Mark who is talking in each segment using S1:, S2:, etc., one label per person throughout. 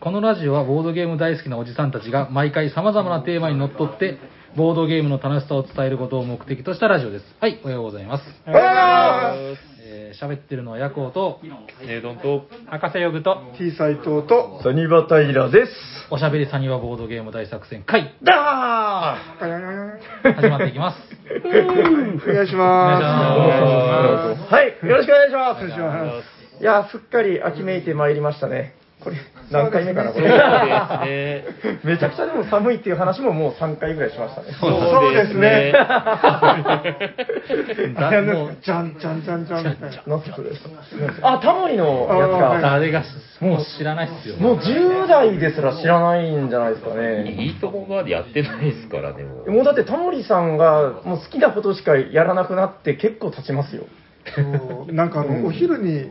S1: このラジオはボードゲーム大好きなおじさんたちが毎回様々なテーマにのっとって、ボードゲームの楽しさを伝えることを目的としたラジオです。はい、おはようございます。えー、喋ってるのはヤコウと、
S2: ねどんと、
S1: 博士ヨグと、
S3: T 斎藤と、
S4: サニバタイラです。
S1: おしゃべりサニバボードゲーム大作戦会、
S4: だ
S1: 始まっていきます。
S3: お願いし
S1: お願いし
S3: ます。
S1: ま
S4: はい、よろしくお願いします。
S3: お願いします。
S4: いやー、すっかり秋めいてまいりましたね。これ、何回目かな、これ。
S3: です
S2: ね。
S4: めちゃくちゃでも寒いっていう話ももう3回ぐらいしましたね。
S3: そうですね。
S1: だ
S3: あれ
S1: もう
S3: ね、じゃんじゃんじゃんじゃんみたいな。
S4: あ、タモリのやつ
S3: あ
S4: か。
S1: 誰が、もう知らないっすよ。
S4: もう10代ですら知らないんじゃないですかね。
S2: いいともがやってないですからね、もう。
S4: もうだってタモリさんがもう好きなことしかやらなくなって結構経ちますよ。
S3: なんかあの、お昼に、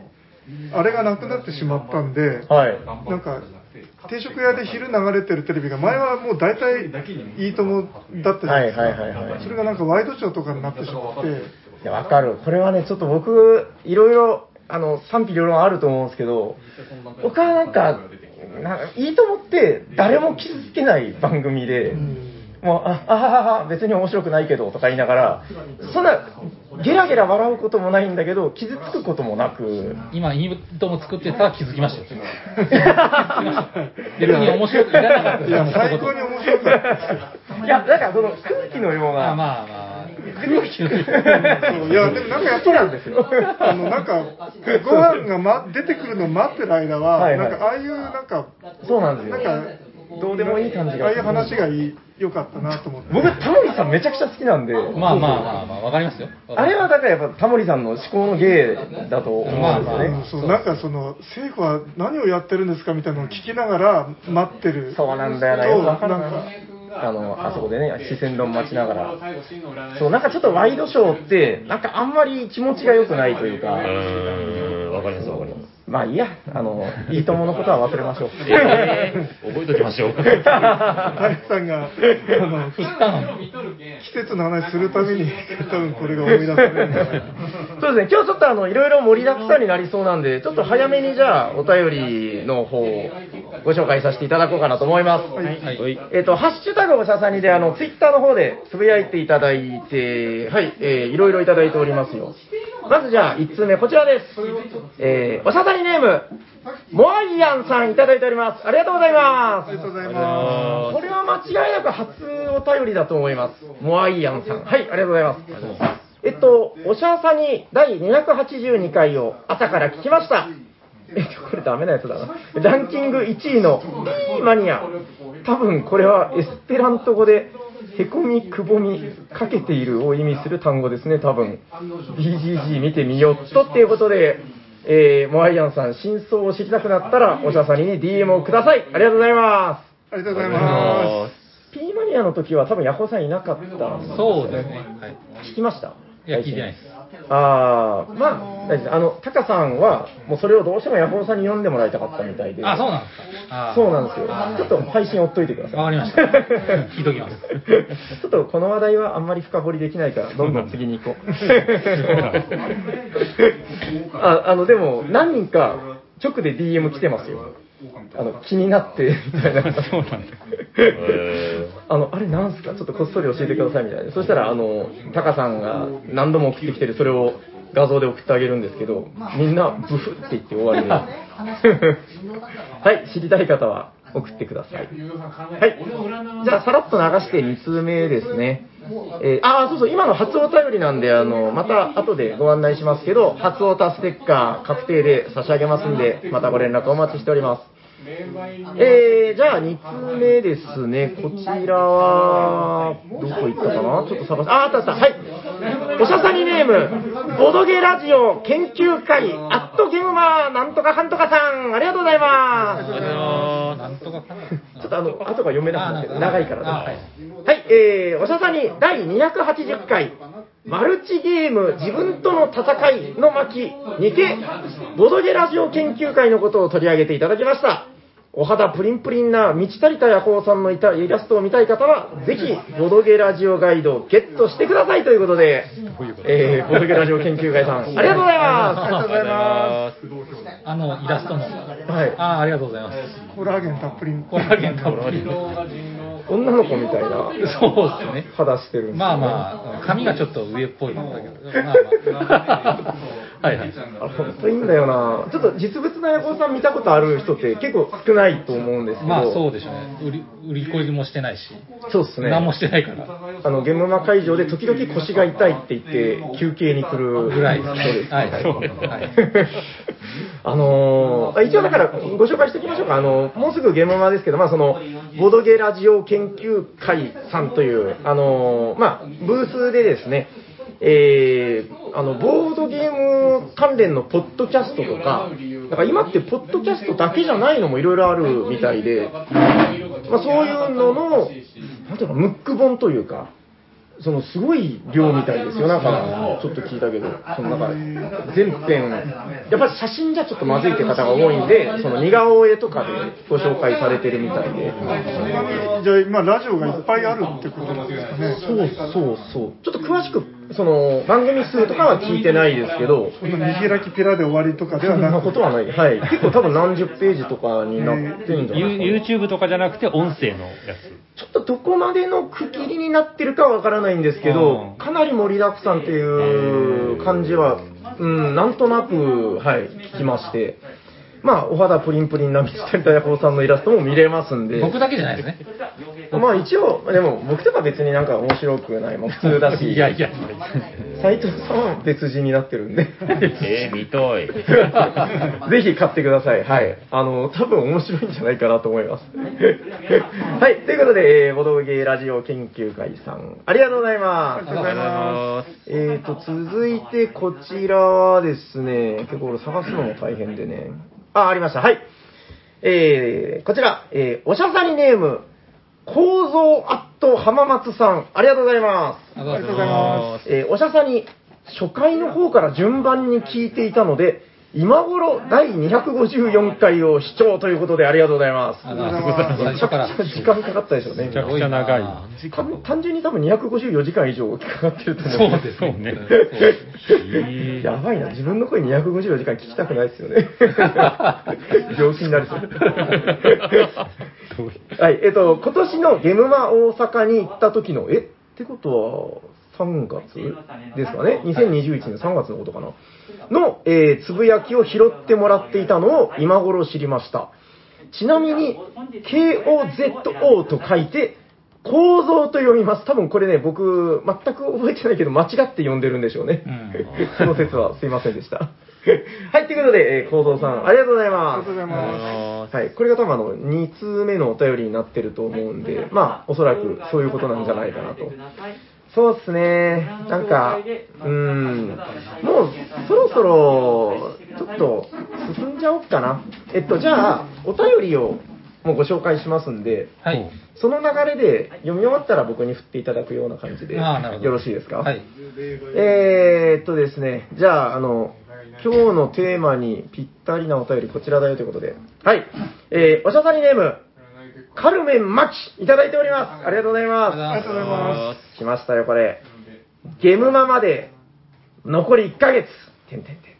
S3: あれがなくなってしまったんで、
S4: はい。
S3: なんか、定食屋で昼流れてるテレビが、前はもう大体いいともだったじゃないですか。
S4: はいはいはいはい
S3: それがなんかワイドショーとかになってしまって、
S4: いや、わかる。これはね、ちょっと僕、いろいろ、あの、賛否両論あると思うんですけど、僕はなんか、ないいと思って、誰も傷つけない番組で、もう、あ、あははは、別に面白くないけど、とか言いながら、そんな、ゲラゲラ笑うこともないんだけど、傷つくこともなく、
S1: 今、イントも作ってたら気づきましたよ。別に面白くいらなかった
S3: いや、最高に面白かったですよ。
S4: いや、だからその空気のよう
S1: まあ
S4: な、
S1: まあまあ、空気の
S3: いや、でもなんかやっぱりなんですよ。あの、なんか、ご飯が、ま、出てくるの待ってる間は、
S4: はいはい
S3: なんか、ああいう、なんか、
S4: そうなんですよ
S3: なん。か、
S4: どうでもいい感じが
S3: ああいう話がいい、良かったなと思って。
S4: 僕、タモリさんめちゃくちゃ好きなんで、
S1: まあまあまあまあ、わかりますよ。
S4: あれはだからやっぱタモリさんの思考の芸だと思うんですよね。
S1: まあ
S3: そうなんかその政府は何をやってるんですかみたいなのを聞きながら待ってる
S4: そうなんだよな、
S3: と
S4: よくわかるな
S3: なんか。
S4: あの、あそこでね、視線論待ちながら。そう、なんかちょっとワイドショーって、なんかあんまり気持ちが良くないという
S2: う
S4: か、
S2: わかりますわかります。
S4: まあいいや、あの、いいとものことは忘れましょう。
S2: えー、覚えときましょう。
S3: 大工さんがあの
S1: 振っ。
S3: 季節の話するために 多分これが思い出される
S4: そうですね、今日ちょっとあの、いろいろ盛りだくさんになりそうなんで、ちょっと早めにじゃあ、お便りの方をご紹介させていただこうかなと思います。
S1: はい。
S4: えっ、と、ハッシュタグおしゃさにで、あの、ツイッターの方でつぶやいていただいて、はい、えー、いろいろいただいておりますよ。まずじゃあ、1通目、こちらです。えー、おしゃさにネーム、モアイアンさんいただいております。ありがとうございます
S3: あり。がとうございま
S4: これは間違いなく初お便りだと思います。モアイアンさん。はい、ありがとうございます。えっと、おしゃさに第282回を朝から聞きました。えっと、これダメなやつだな。ランキング1位のマニア。多分これはエスペラント語で、へこみ、くぼみ、かけているを意味する単語ですね、多分。BGG 見てみよっとっていうことで、えー、モアイアンさん、真相を知りたくなったら、おしゃさにに DM をください。ありがとうございます。
S3: すありがとうございま
S4: ピーマニアの時は多分ヤホーさんいなかったね
S1: そうですね。はい。
S4: 聞きました？
S1: いや、聞いてないです。
S4: ああ、まあ、大丈夫あの、タカさんは、もうそれをどうしてもヤホーさんに読んでもらいたかったみたいで。
S1: あ、そうなんですか。
S4: そうなんですよ。ちょっと配信追っといてください。
S1: わかりました 聞いときます
S4: ちょっとこの話題はあんまり深掘りできないから、どんどん次に行こう。ああの、でも、何人か直で DM 来てますよ。あの、気になって、みたいな。
S1: そうなんだ。
S2: え
S4: あの、あれなんすか？ちょっとこっそり教えてくださいみたいな。そしたら、あの、タカさんが何度も送ってきてる、それを画像で送ってあげるんですけど、みんなブフって言って終わりで。はい、知りたい方は送ってください。はい。じゃあ、さらっと流して2通目ですね。えーあー、そうそう、今の初お便りなんで、あの、また後でご案内しますけど、初おたステッカー確定で差し上げますんで、またご連絡お待ちしております。えー、じゃあ2通目ですね。こちらは、どこ行ったかな？ちょっと探す。あ、あったあった。はい。おしゃさにネーム、ボドゲラジオ研究会、アットゲームマーなんとかかんとかさん、ありがとうございます。
S1: なんとかかな。
S4: あの、後が読めなくなって
S1: あ
S4: 長いからね。
S1: あ
S4: はい、えー、おしゃさに第280回、マルチゲーム自分との戦いの巻。にて、ボドゲラジオ研究会のことを取り上げていただきました。お肌プリンプリンな満ち足りたヤコウさんのいたイラストを見たい方は、ぜひ、ボドゲラジオガイドをゲットしてくださいということで、えー、ボドゲラジオ研究会さん、ありがとうございます。
S3: ありがとうございま
S1: あの、イラストの。
S4: はい
S1: あーありがとうございます。
S3: す。コラーゲンたっぷり。
S1: コラーゲンたっぷり。
S4: 女の子みたいな
S1: そうですね。
S4: 肌してるんです
S1: まあまあ、髪がちょっと上っぽいんだけど、まあまあ。はいはい。
S4: あ本当いいんだよな。ちょっと実物のヤコウさん見たことある人って結構少ないと思うんですけど。
S1: まあそうでしょうね。売り、売り込みもしてないし。
S4: そうですね。
S1: 何もしてないから。
S4: あの、ゲームマ会場で時々腰が痛いって言って、休憩に来る
S1: ぐらいです
S4: 人です。
S1: はいはい
S4: あのー一応だからご紹介しておきましょうか。あの、もうすぐゲームマですけど、まあその、ボドゲラジオ研究会さんという、あのーまあ、ブースでですね、えー、あの、ボードゲーム関連のポッドキャストとか、だから今ってポッドキャストだけじゃないのもいろいろあるみたいで、まあそういうのの、なんていうか、ムック本というか、そのすごい量みたいですよ、なんか、ちょっと聞いたけど、そのなんか、全編、やっぱり写真じゃちょっとまずいって方が多いんで、その似顔絵とかでご紹介されてるみたいで、
S3: じゃあ今ラジオがいっぱいあるってことなんですかね。
S4: そうそうそう、ちょっと詳しく、その番組数とかは聞いてないですけど、
S3: 見開きペラで終わりとかでは
S4: そんなことはない、はい、結構多分何十ページとかになってるんじゃないですか、ね。
S5: YouTube とかじゃなくて音声のやつ。
S4: ちょっとどこまでの区切りになってるかはわからないんですけど、かなり盛りだくさんっていう感じは、うん、なんとなく、はい、聞きまして、まあ、お肌プリンプリンな道谷大砲さんのイラストも見れますんで、
S1: 僕だけじゃないですね。
S4: まあ一応、でも僕とか別になんか面白くない、もう普通だし、
S1: いやいや、
S4: 斎藤さんは別人になってるんで。
S2: えー、見た い。
S4: ぜひ買ってください。はい。あの、多分面白いんじゃないかなと思います。はい。ということで、えーボドゲーラジオ研究会さん、ありがとうございます。
S1: ありがとうございます。
S4: えーと、続いてこちらはですね、結構俺探すのも大変でね。あ、ありました。はい。えー、こちら、えー、おしゃさりネーム、構造アット浜松さん、ありがとうございます。
S1: ありがとうご
S3: ございま
S4: えーおしゃさに初回の方から順番に聞いていたので、今頃第254回を視聴ということでありがとうございます。
S1: ありがとうございます。最初から。
S4: 時間かかったでしょうね。
S5: めちゃくちゃ長い。
S4: 単純に多分254時間以上かかってると思
S1: そうです
S5: ね
S1: ね。
S4: やばいな、自分の声254時間聞きたくないですよね。病気になりそう。はい、えっと、今年のゲムマ大阪に行った時の、え？ってことは、3月ですかね ?2021 年3月のことかな？の、えーつぶやきを拾ってもらっていたのを今頃知りました。ちなみに、KOZO と書いて、構造と読みます。多分これね、僕、全く覚えてないけど、間違って読んでるんでしょうね。
S1: うん
S4: その説はすいませんでした。はい、ということで、えー、構造さん、ありがとうござい
S3: ありが
S4: ます
S3: とうご。ざいま
S4: はい、これが多分あの、2通目のお便りになってると思うんで、まあ、おそらくそういうことなんじゃないかなと。そうですね、なんか、うーん、もうそろそろ、ちょっと進んじゃおうかな。えっと、じゃあ、お便りをもうご紹介しますんで、
S1: はい。
S4: その流れで読み終わったら僕に振っていただくような感じで、よろしいですか？
S1: はい。
S4: えーっとですね、じゃあ、あの、今日のテーマにぴったりなお便りこちらだよということで、はい。えー、おしゃさりネーム、カルメンマキ、いただいております。ありがとうございます。
S3: す。ありがとうございま
S4: 来ましたよ、これ。ゲムマまで、残り1ヶ月。てんてんてんてん。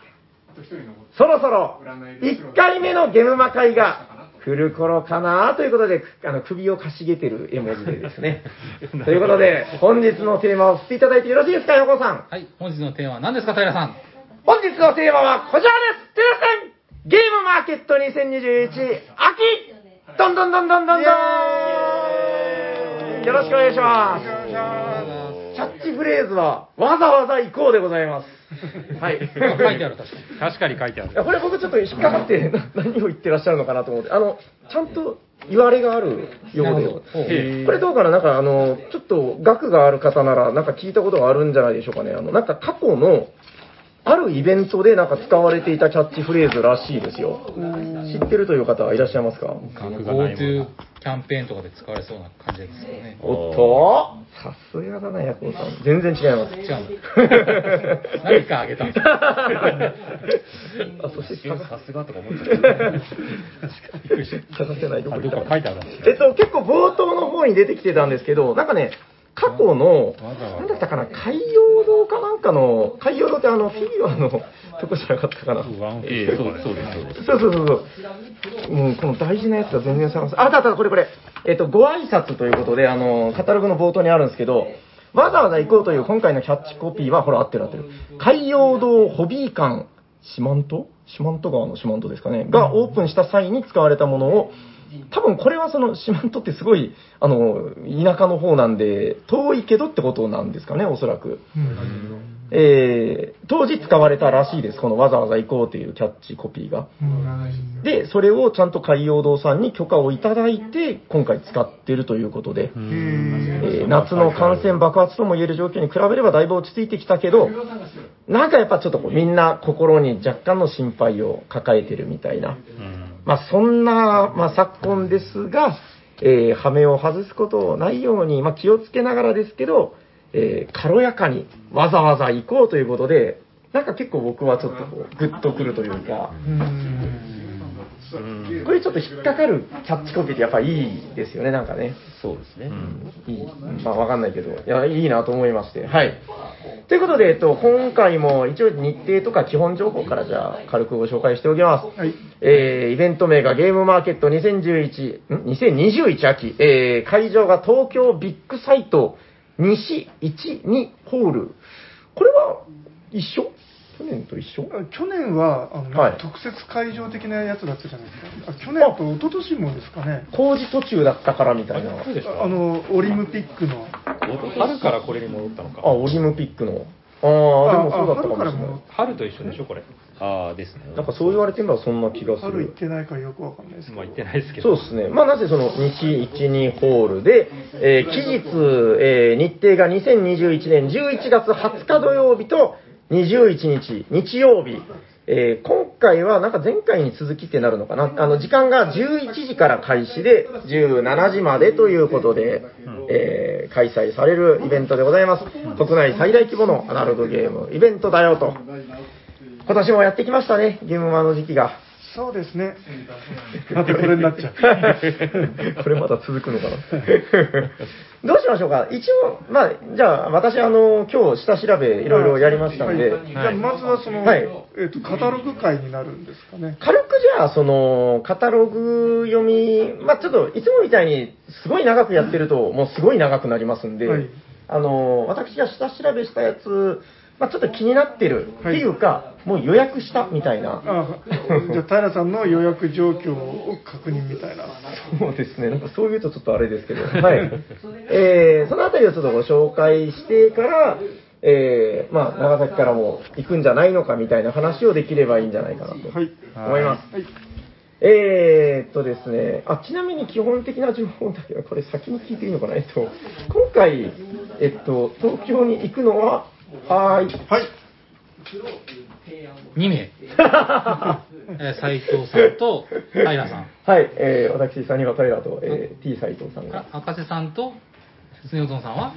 S4: そろそろ、1回目のゲムマ会が来る頃かなということで、あの、首をかしげてる絵文字でですね。ということで、本日のテーマを振っていただいてよろしいですか、横尾さん？
S1: はい。本日のテーマは何ですか、平さん？
S4: 本日のテーマはこちらです皆さんゲームマーケット2021秋どんどんどんどんどんどんよろしくお願いしますキャッチフレーズは、わざわざ行こうでございます。はい。
S1: 書いてある、確かに。
S5: 確かに書いてある。
S4: これ僕ちょっと引っかかって何を言ってらっしゃるのかなと思って、あの、ちゃんと言われがあるようで
S1: なるほど、
S5: へ
S4: これどうかななんかあの、ちょっと額がある方ならなんか聞いたことがあるんじゃないでしょうかね。あの、なんか過去の、あるイベントでなんか使われていたキャッチフレーズらしいですよ。知ってるという方はいらっしゃいますか
S1: ？GoTo
S5: の。
S1: キャンペーンとかで使われそうな感じですよね。
S4: おっと？さすがだな、ヤコウさん。全然違います。
S1: 違うの？何かあげた
S4: あ、そして
S2: さすがとか思っちゃった。
S4: 探せないとこ
S5: あ、どっか書いてあるんです
S4: えっと、結構冒頭の方に出てきてたんですけど、なんかね、過去の、なんだったかな、海洋堂かなんかの、海洋堂ってあの、フィギュアのとこじゃなかったかな。
S2: ええそうです、そうです、そうです。
S4: そうそうそうそう。うん、この大事なやつが全然探す。あ、だった、これこれ。えっと、ご挨拶ということで、あの、カタログの冒頭にあるんですけど、わざわざ行こうという今回のキャッチコピーは、ほら、合ってる合ってる。海洋堂ホビー館四万十？四万十川の四万十ですかね。がオープンした際に使われたものを、多分これはその四万十ってすごい、あの、田舎の方なんで、遠いけどってことなんですかね、おそらく。えー、当時使われたらしいです。このわざわざ行こうというキャッチコピーが。で、それをちゃんと海洋堂さんに許可をいただいて、今回使ってるということで、えー夏の感染爆発とも言える状況に比べればだいぶ落ち着いてきたけど、なんかやっぱちょっとこうみんな心に若干の心配を抱えてるみたい。な。まあそんな、まあ昨今ですが、えー、羽目を外すことないように、まあ気をつけながらですけど、えー軽やかにわざわざ行こうということで、なんか結構僕はちょっとこうグッとくるというか、これちょっと引っかかるキャッチコピーってやっぱいいですよね、なんかね。
S2: そうですね。
S4: いい。まあわかんないけど、いや、いいなと思いまして。はい。ということで、えっと、今回も一応日程とか基本情報からじゃあ軽くご紹介しておきます。
S3: はい。
S4: えー、イベント名がゲームマーケット2011、ん ?2021 秋。えー、会場が東京ビッグサイト西12ホール。これは一緒？去年と一緒？
S3: あ去年はあの、
S4: はい
S3: 特設会場的なやつだったじゃないですか。あ去年と一昨年もですかね。
S4: 工事途中だったからみたいな。
S5: そうでした？
S3: あの、オリムピックの。
S5: 春からこれに戻ったの
S4: あ、
S5: か。
S4: オリムピックの。ああ、でもそうだったかもしれない
S3: 春からも。
S5: 春と一緒でしょ、これ。
S2: ああ、ですね。
S4: なんかそう言われてみればそんな気がする
S3: 春行っ。てないからよくわかんないですけど。
S5: まあ言ってないですけど。
S4: そうですね。まあ、なぜその西12ホールで、えー期日、えー日程が2021年11月20日土曜日と21日日曜日。えー今回はなんか前回に続きってなるのかな？あの、時間が11時から開始で17時までということで、えー開催されるイベントでございます。国内最大規模のアナログゲームイベントだよと。今年もやってきましたね、ゲームマの時期が。
S3: そうですね。またこれになっちゃう？
S4: これまだ続くのかな？どうしましょうか？一応、まあ、じゃあ、私、あの、今日下調べいろいろやりましたんで、
S3: はい。じゃあまずはその、
S4: はい。
S3: えっ、と、カタログ会になるんですかね？
S4: 軽くじゃあ、その、カタログ読み、まあ、ちょっと、いつもみたいに、すごい長くやってると、もうすごい長くなりますんで、
S3: はい。
S4: あの、私が下調べしたやつ、まあ、ちょっと気になってるっていうか、もう予約したみたいな。
S3: あじゃあ、平さんの予約状況を確認みたいな。
S4: そうですね。なんかそう言うとちょっとあれですけど。はい。えー、そのあたりをちょっとご紹介してから、えー、まあ、長崎からも行くんじゃないのかみたいな話をできればいいんじゃないかなと
S3: はい。
S4: 思います。
S3: はい。
S4: えーっとですね、あ、ちなみに基本的な情報だけど、これ先に聞いていいのかな？えっと、今回、えっと、東京に行くのは、はーい。
S3: はい。
S1: 2名、えー斉藤さんと平さん、
S4: はい、えー、私、サニバタイラと、えー、T 斎藤さんが。
S1: 赤瀬さんとスネ夫トンさんは、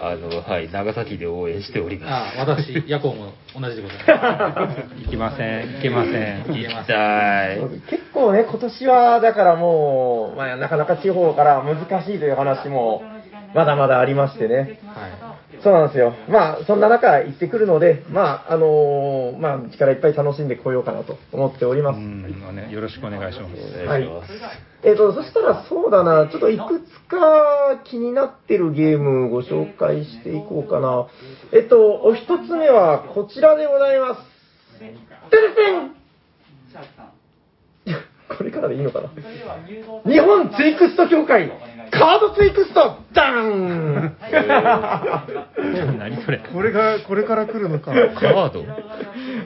S2: あの、はい、長崎で応援しておりま
S1: あ私、ヤコウも同じでございま
S5: 行きません、行けません。
S2: す。行きたい。
S4: 結構ね、今年は、だからもう、まあ、なかなか地方から難しいという話も、まだまだありましてね。
S1: す。は
S4: そうなんですよ。まあ、そんな中行ってくるので、まあ、あのーまあ、力いっぱい楽しんでこようかなと思っており
S5: う
S4: ます。
S5: ね、よろしくお願いします。
S2: お願い。
S4: えっ、と、そしたらそうだな、ちょっといくつか気になってるゲームをご紹介していこうかな。えっと、お一つ目はこちらでございます。てれてんこれからでいいのかな日本ツイクスト協会カードツイクストダーン！
S5: 何それ。
S3: これが、これから来るのか。
S2: カード？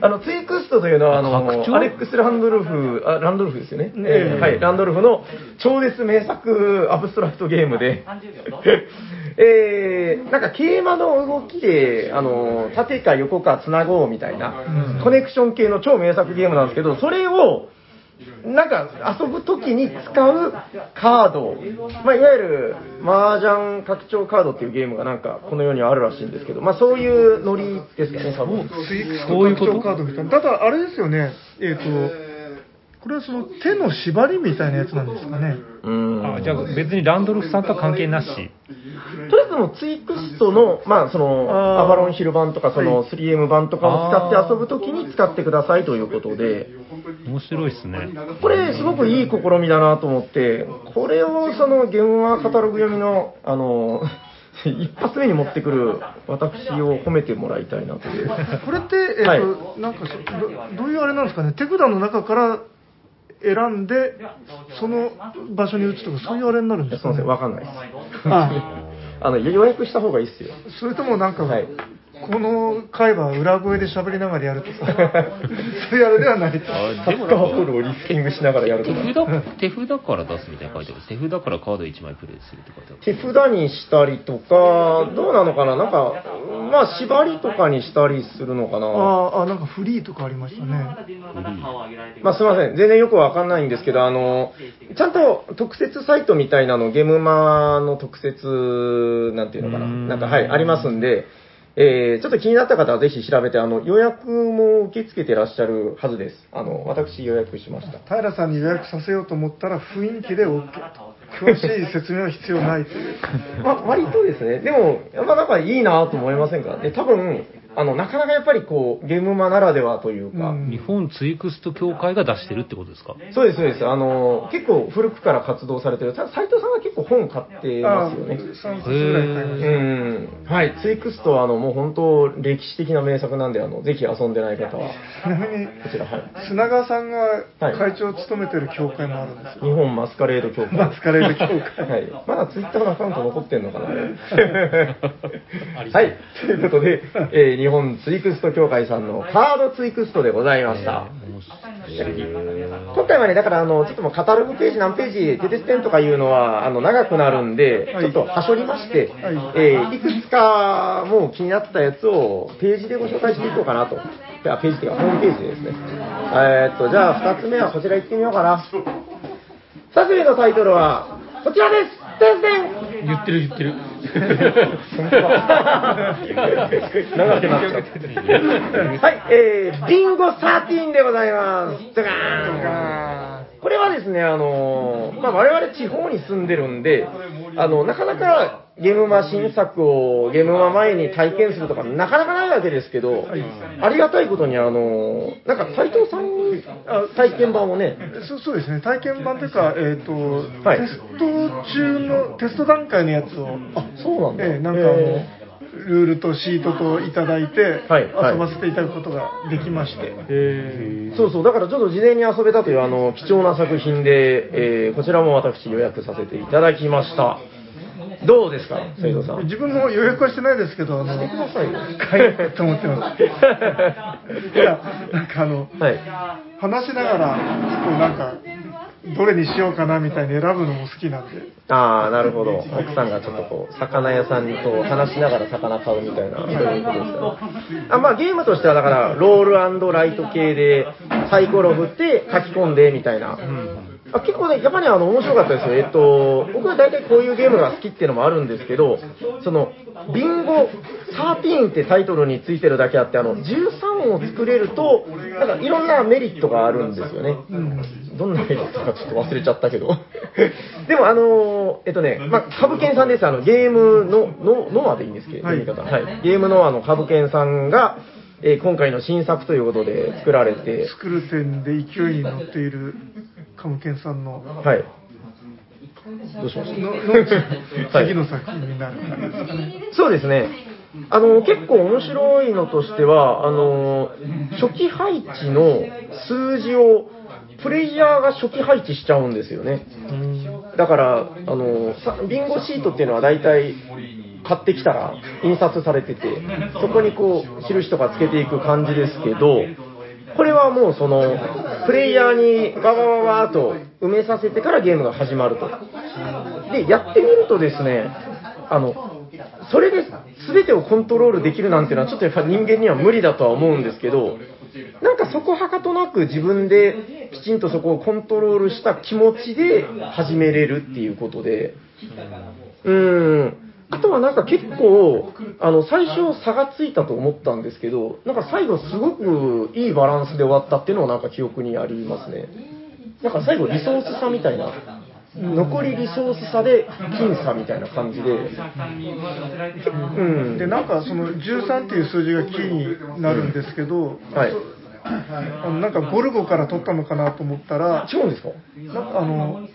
S4: あの、ツイクストというのは、あの、アレックス・ランドルフ、あ、ランドルフですよね。
S3: ええ
S4: えーはい、ランドルフの超絶名作アブストラクトゲームで、えー、なんか競馬の動きで、あの、縦か横か繋ごうみたいな、コネクション系の超名作ゲームなんですけど、それを、なんか遊ぶときに使うカード、まあ、いわゆる麻雀拡張カードっていうゲームがなんかこの世にはあるらしいんですけど、まあ、そういうノリですかね、多分。
S3: スイーツと？拡張カードみたいな。ただ、あれですよね。えっ、と、これはその手の縛りみたいなやつなんですかね。
S4: うん。
S5: あじゃあ別にランドルフさんとは関係なし。
S4: とりあえずもうツイクストの、まあその、アバロンヒル版とか、その
S3: は
S4: 3M 版とかを使って遊ぶときに使ってくださいということで、
S5: 面白いっすね。
S4: これすごくいい試みだなと思って、これをそのゲームマカタログ読みの、あの、一発目に持ってくる私を褒めてもらいたいなという。
S3: これって、えっ、と、
S4: はい
S3: なんかどういうあれなんですかね、手札の中から選んで、その場所に打つとか、そういうあれになるんですか、ね
S4: すみません、わかんないです。
S3: あ
S4: あの、予約した方がいいっすよ。
S3: それともなんか、
S4: はい
S3: この会話裏声で喋りながらやるとか、そういうあれではないと。
S2: あ
S4: サッカーボールをリフティングしながらやると
S2: 手
S4: か。
S2: 札、手札から出すみたいに書いてある。手札からカード1枚プレイするって書いてある。
S4: 手札にしたりとか、どうなのかな？なんか、まあ、縛りとかにしたりするのかな？
S3: ああ、なんかフリーとかありましたね。
S4: まあ、すみません。全然よくわかんないんですけど、あの、ちゃんと特設サイトみたいなの、ゲームマの特設、なんていうのかな？
S5: うん
S4: なんか、はい、ありますんで、えー、ちょっと気になった方はぜひ調べて、あの、予約も受け付けてらっしゃるはずです。あの、私予約しました。
S3: 平さんに予約させようと思ったら雰囲気で OK。詳しい説明は必要ないという。
S4: まあ、割とですね、でも、やっぱなんかいいなと思いませんか？で、多分、あの、なかなかやっぱりこう、ゲームマならではというか、
S3: うん
S5: 日本ツイクスト協会が出してるってことですか？
S4: そうです、そうです。あの、結構古くから活動されてる、た斉藤さんが結構本買ってますよね。
S3: 3冊ぐらい買いま
S4: う
S3: した。
S4: ん。はい。ツイクストは、あの、もう本当、歴史的な名作なんで、あの、ぜひ遊んでない方は、
S3: ちなみに、
S4: こちら、はい。
S3: 砂川さんが
S4: はい
S3: 会長を務めてる協会もあるんですよ。
S4: 日本マスカレード協会。
S3: マスカレード協会
S4: はい。まだツイッターのアカウント残ってんのかな？はい。ということで、えー日本ツイクスト協会さんのカードツイクストでございました。今回はね、だから、あの、ちょっともうカタログページ何ページ、テテステンとかいうのは、あの、長くなるんで、
S3: はい
S4: ちょっとはしょりまして、
S3: はい
S4: えーいくつか、もう気になったやつを、ページでご紹介していこうかなと。あ、ページっていうか、ホームページでですね。えーっと、じゃあ、二つ目はこちら行ってみようかな。二つ目のタイトルは、こちらですてんてん
S1: 言ってる言ってる。
S4: 長くなっちゃう。はい、えー、ビンゴ13でございます。ドカーンこれはですね、あのーまあ、我々地方に住んでるんで、あの、なかなかゲームマ新作をゲームマ前に体験するとか、なかなかないわけですけど、ありがたいことに、あのーなんか斎藤さんにあ体験版をね、
S3: そうそうですね、体験版というか、えっ、と、
S4: はい。
S3: テスト中の、テスト段階のやつを、
S4: あ、そうなんだ。
S3: ええなんかあの、
S4: え
S3: ルールとシートといただいて、遊ばせていただくことができまして、
S4: ーそうそう、だからちょっと事前に遊べたというあの貴重な作品で、えーこちらも私予約させていただきました。どうですか、斉藤さん？
S3: 自分も予約はしてないですけど、あの、
S4: してくださいよ
S3: 買いと思ってます。いや、なんかあの、
S4: はい。
S3: 話しながら、こうなんか、どれにしようかなみたいに選ぶのも好きなんで、
S4: ああ、なるほど。奥さんがちょっとこう、魚屋さんと話しながら魚買うみたいな、そういうことですか、あまあ、ゲームとしては、だから、ロールライト系で、サイコロ振って書き込んでみたいな。あ結構ね、やっぱりあの面白かったですよ。えっと、僕は大体こういうゲームが好きっていうのもあるんですけど、その、ビンゴ13ってタイトルについてるだけあって、あの、13を作れると、なんかいろんなメリットがあるんですよね。どんなメリットかちょっと忘れちゃったけど。でもあのえっとね、まあ、株券さんです。あの、ゲームの、の、ノアでいいんですけど、
S3: はい
S4: 読み方。はい。ゲームノアの株券さんが、えー今回の新作ということで作られて、
S3: 作る点で勢いに乗っているカムケンさんの、
S4: はい。どうしました？
S3: のの
S4: はい
S3: 次の作品になる。
S4: そうですね。あの、結構面白いのとしては、あの、初期配置の数字を、プレイヤーが初期配置しちゃうんですよね。だから、あの、さビンゴシートっていうのは大体、買ってきたら印刷されてて、そこにこう、印とかつけていく感じですけど、これはもうその、プレイヤーにわわわわーと埋めさせてからゲームが始まると。で、やってみるとですね、あの、それで全てをコントロールできるなんていうのはちょっとやっぱ人間には無理だとは思うんですけど、なんかそこはかとなく自分できちんとそこをコントロールした気持ちで始めれるっていうことで、うん。あとはなんか結構、あの、最初差がついたと思ったんですけど、なんか最後すごくいいバランスで終わったっていうのはなんか記憶にありますね。なんか最後リソース差みたいな、残りリソース差で僅差みたいな感じで、うん。
S3: で、なんかその13っていう数字がキーになるんですけど、
S4: はい
S3: そあのなんかゴルゴから取ったのかなと思ったら、
S4: 違うんですか？
S3: なんかあの、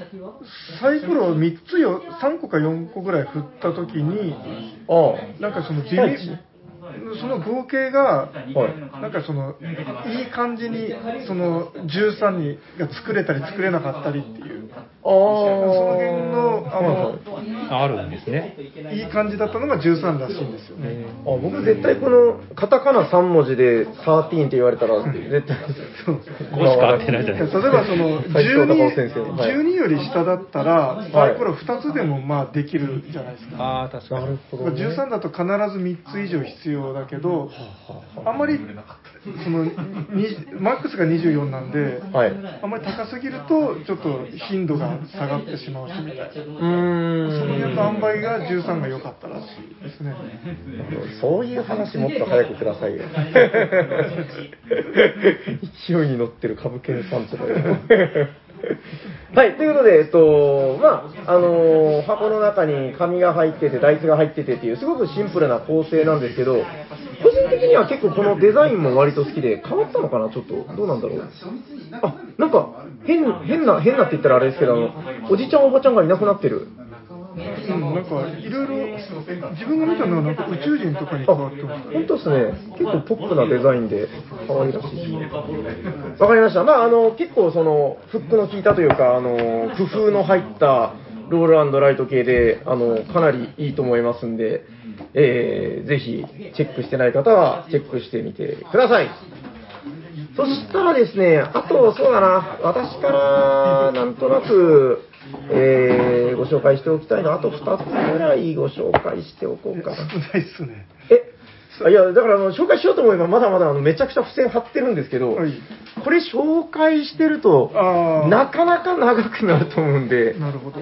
S3: サイコロを3つよ、3個か4個ぐらい振ったときに、
S4: あ
S3: なんかそのビ
S4: はい
S3: ビその合計が、
S4: あ。はい。
S3: なんかその、いい感じに、その13にが作れたり作れなかったりっていう、
S4: ああ。
S3: その辺の、あの、
S5: あるんですね。
S3: いい感じだったのが13らしいんですよね。
S4: あ僕絶対このカタカナ3文字で13って言われたら絶対
S5: ここしか合ってないじゃないですか。
S3: 例えばその
S4: 斉藤隆夫先
S3: 12、
S4: 生はい
S3: 12より下だったら、サイコロ2つでもまあできるじゃないですか。
S5: ああ、確かに。
S4: ほど、ね、
S3: 13だと必ず3つ以上必要だけど、あんまりそのにマックスが24なんで、
S4: はい。
S3: あんまり高すぎると、ちょっと頻度が下がってしまうしみたいな、
S4: うーん。
S3: その辺の塩梅が13が良かったらしいですね。
S4: そういう話もっと早くくださいよ。勢いに乗ってる株券さんとか。よ はい、ということで、えっと、まあ、あのー箱の中に紙が入ってて、ダイスが入っててっていう、すごくシンプルな構成なんですけど、個人的には結構このデザインも割と好きで、変わったのかな、ちょっと。どうなんだろう？あ、なんか、変、変な、変なって言ったらあれですけど、あの、おじちゃんおばちゃんがいなくなってる。
S3: うん、なんかいろいろ、自分が見たのはなんか宇宙人とかに
S4: あ、
S3: 変わってました。
S4: 本当ですね。結構ポップなデザインで、可愛らしい。わかりました。まあ、あの、結構その、フックの効いたというか、あの、工夫の入ったロールライト系で、あの、かなりいいと思いますんで、えー、ぜひ、チェックしてない方は、チェックしてみてください。そしたらですね、あと、そうだな、私から、なんとなく、えー、ご紹介しておきたいのは、あと2つぐらいご紹介しておこうかな。
S3: 少ないっすね。
S4: え？あいや、だからあの紹介しようと思えば、まだまだあのめちゃくちゃ付箋貼ってるんですけど、
S3: はい
S4: これ紹介してると、なかなか長くなると思うんで、
S3: なるほど。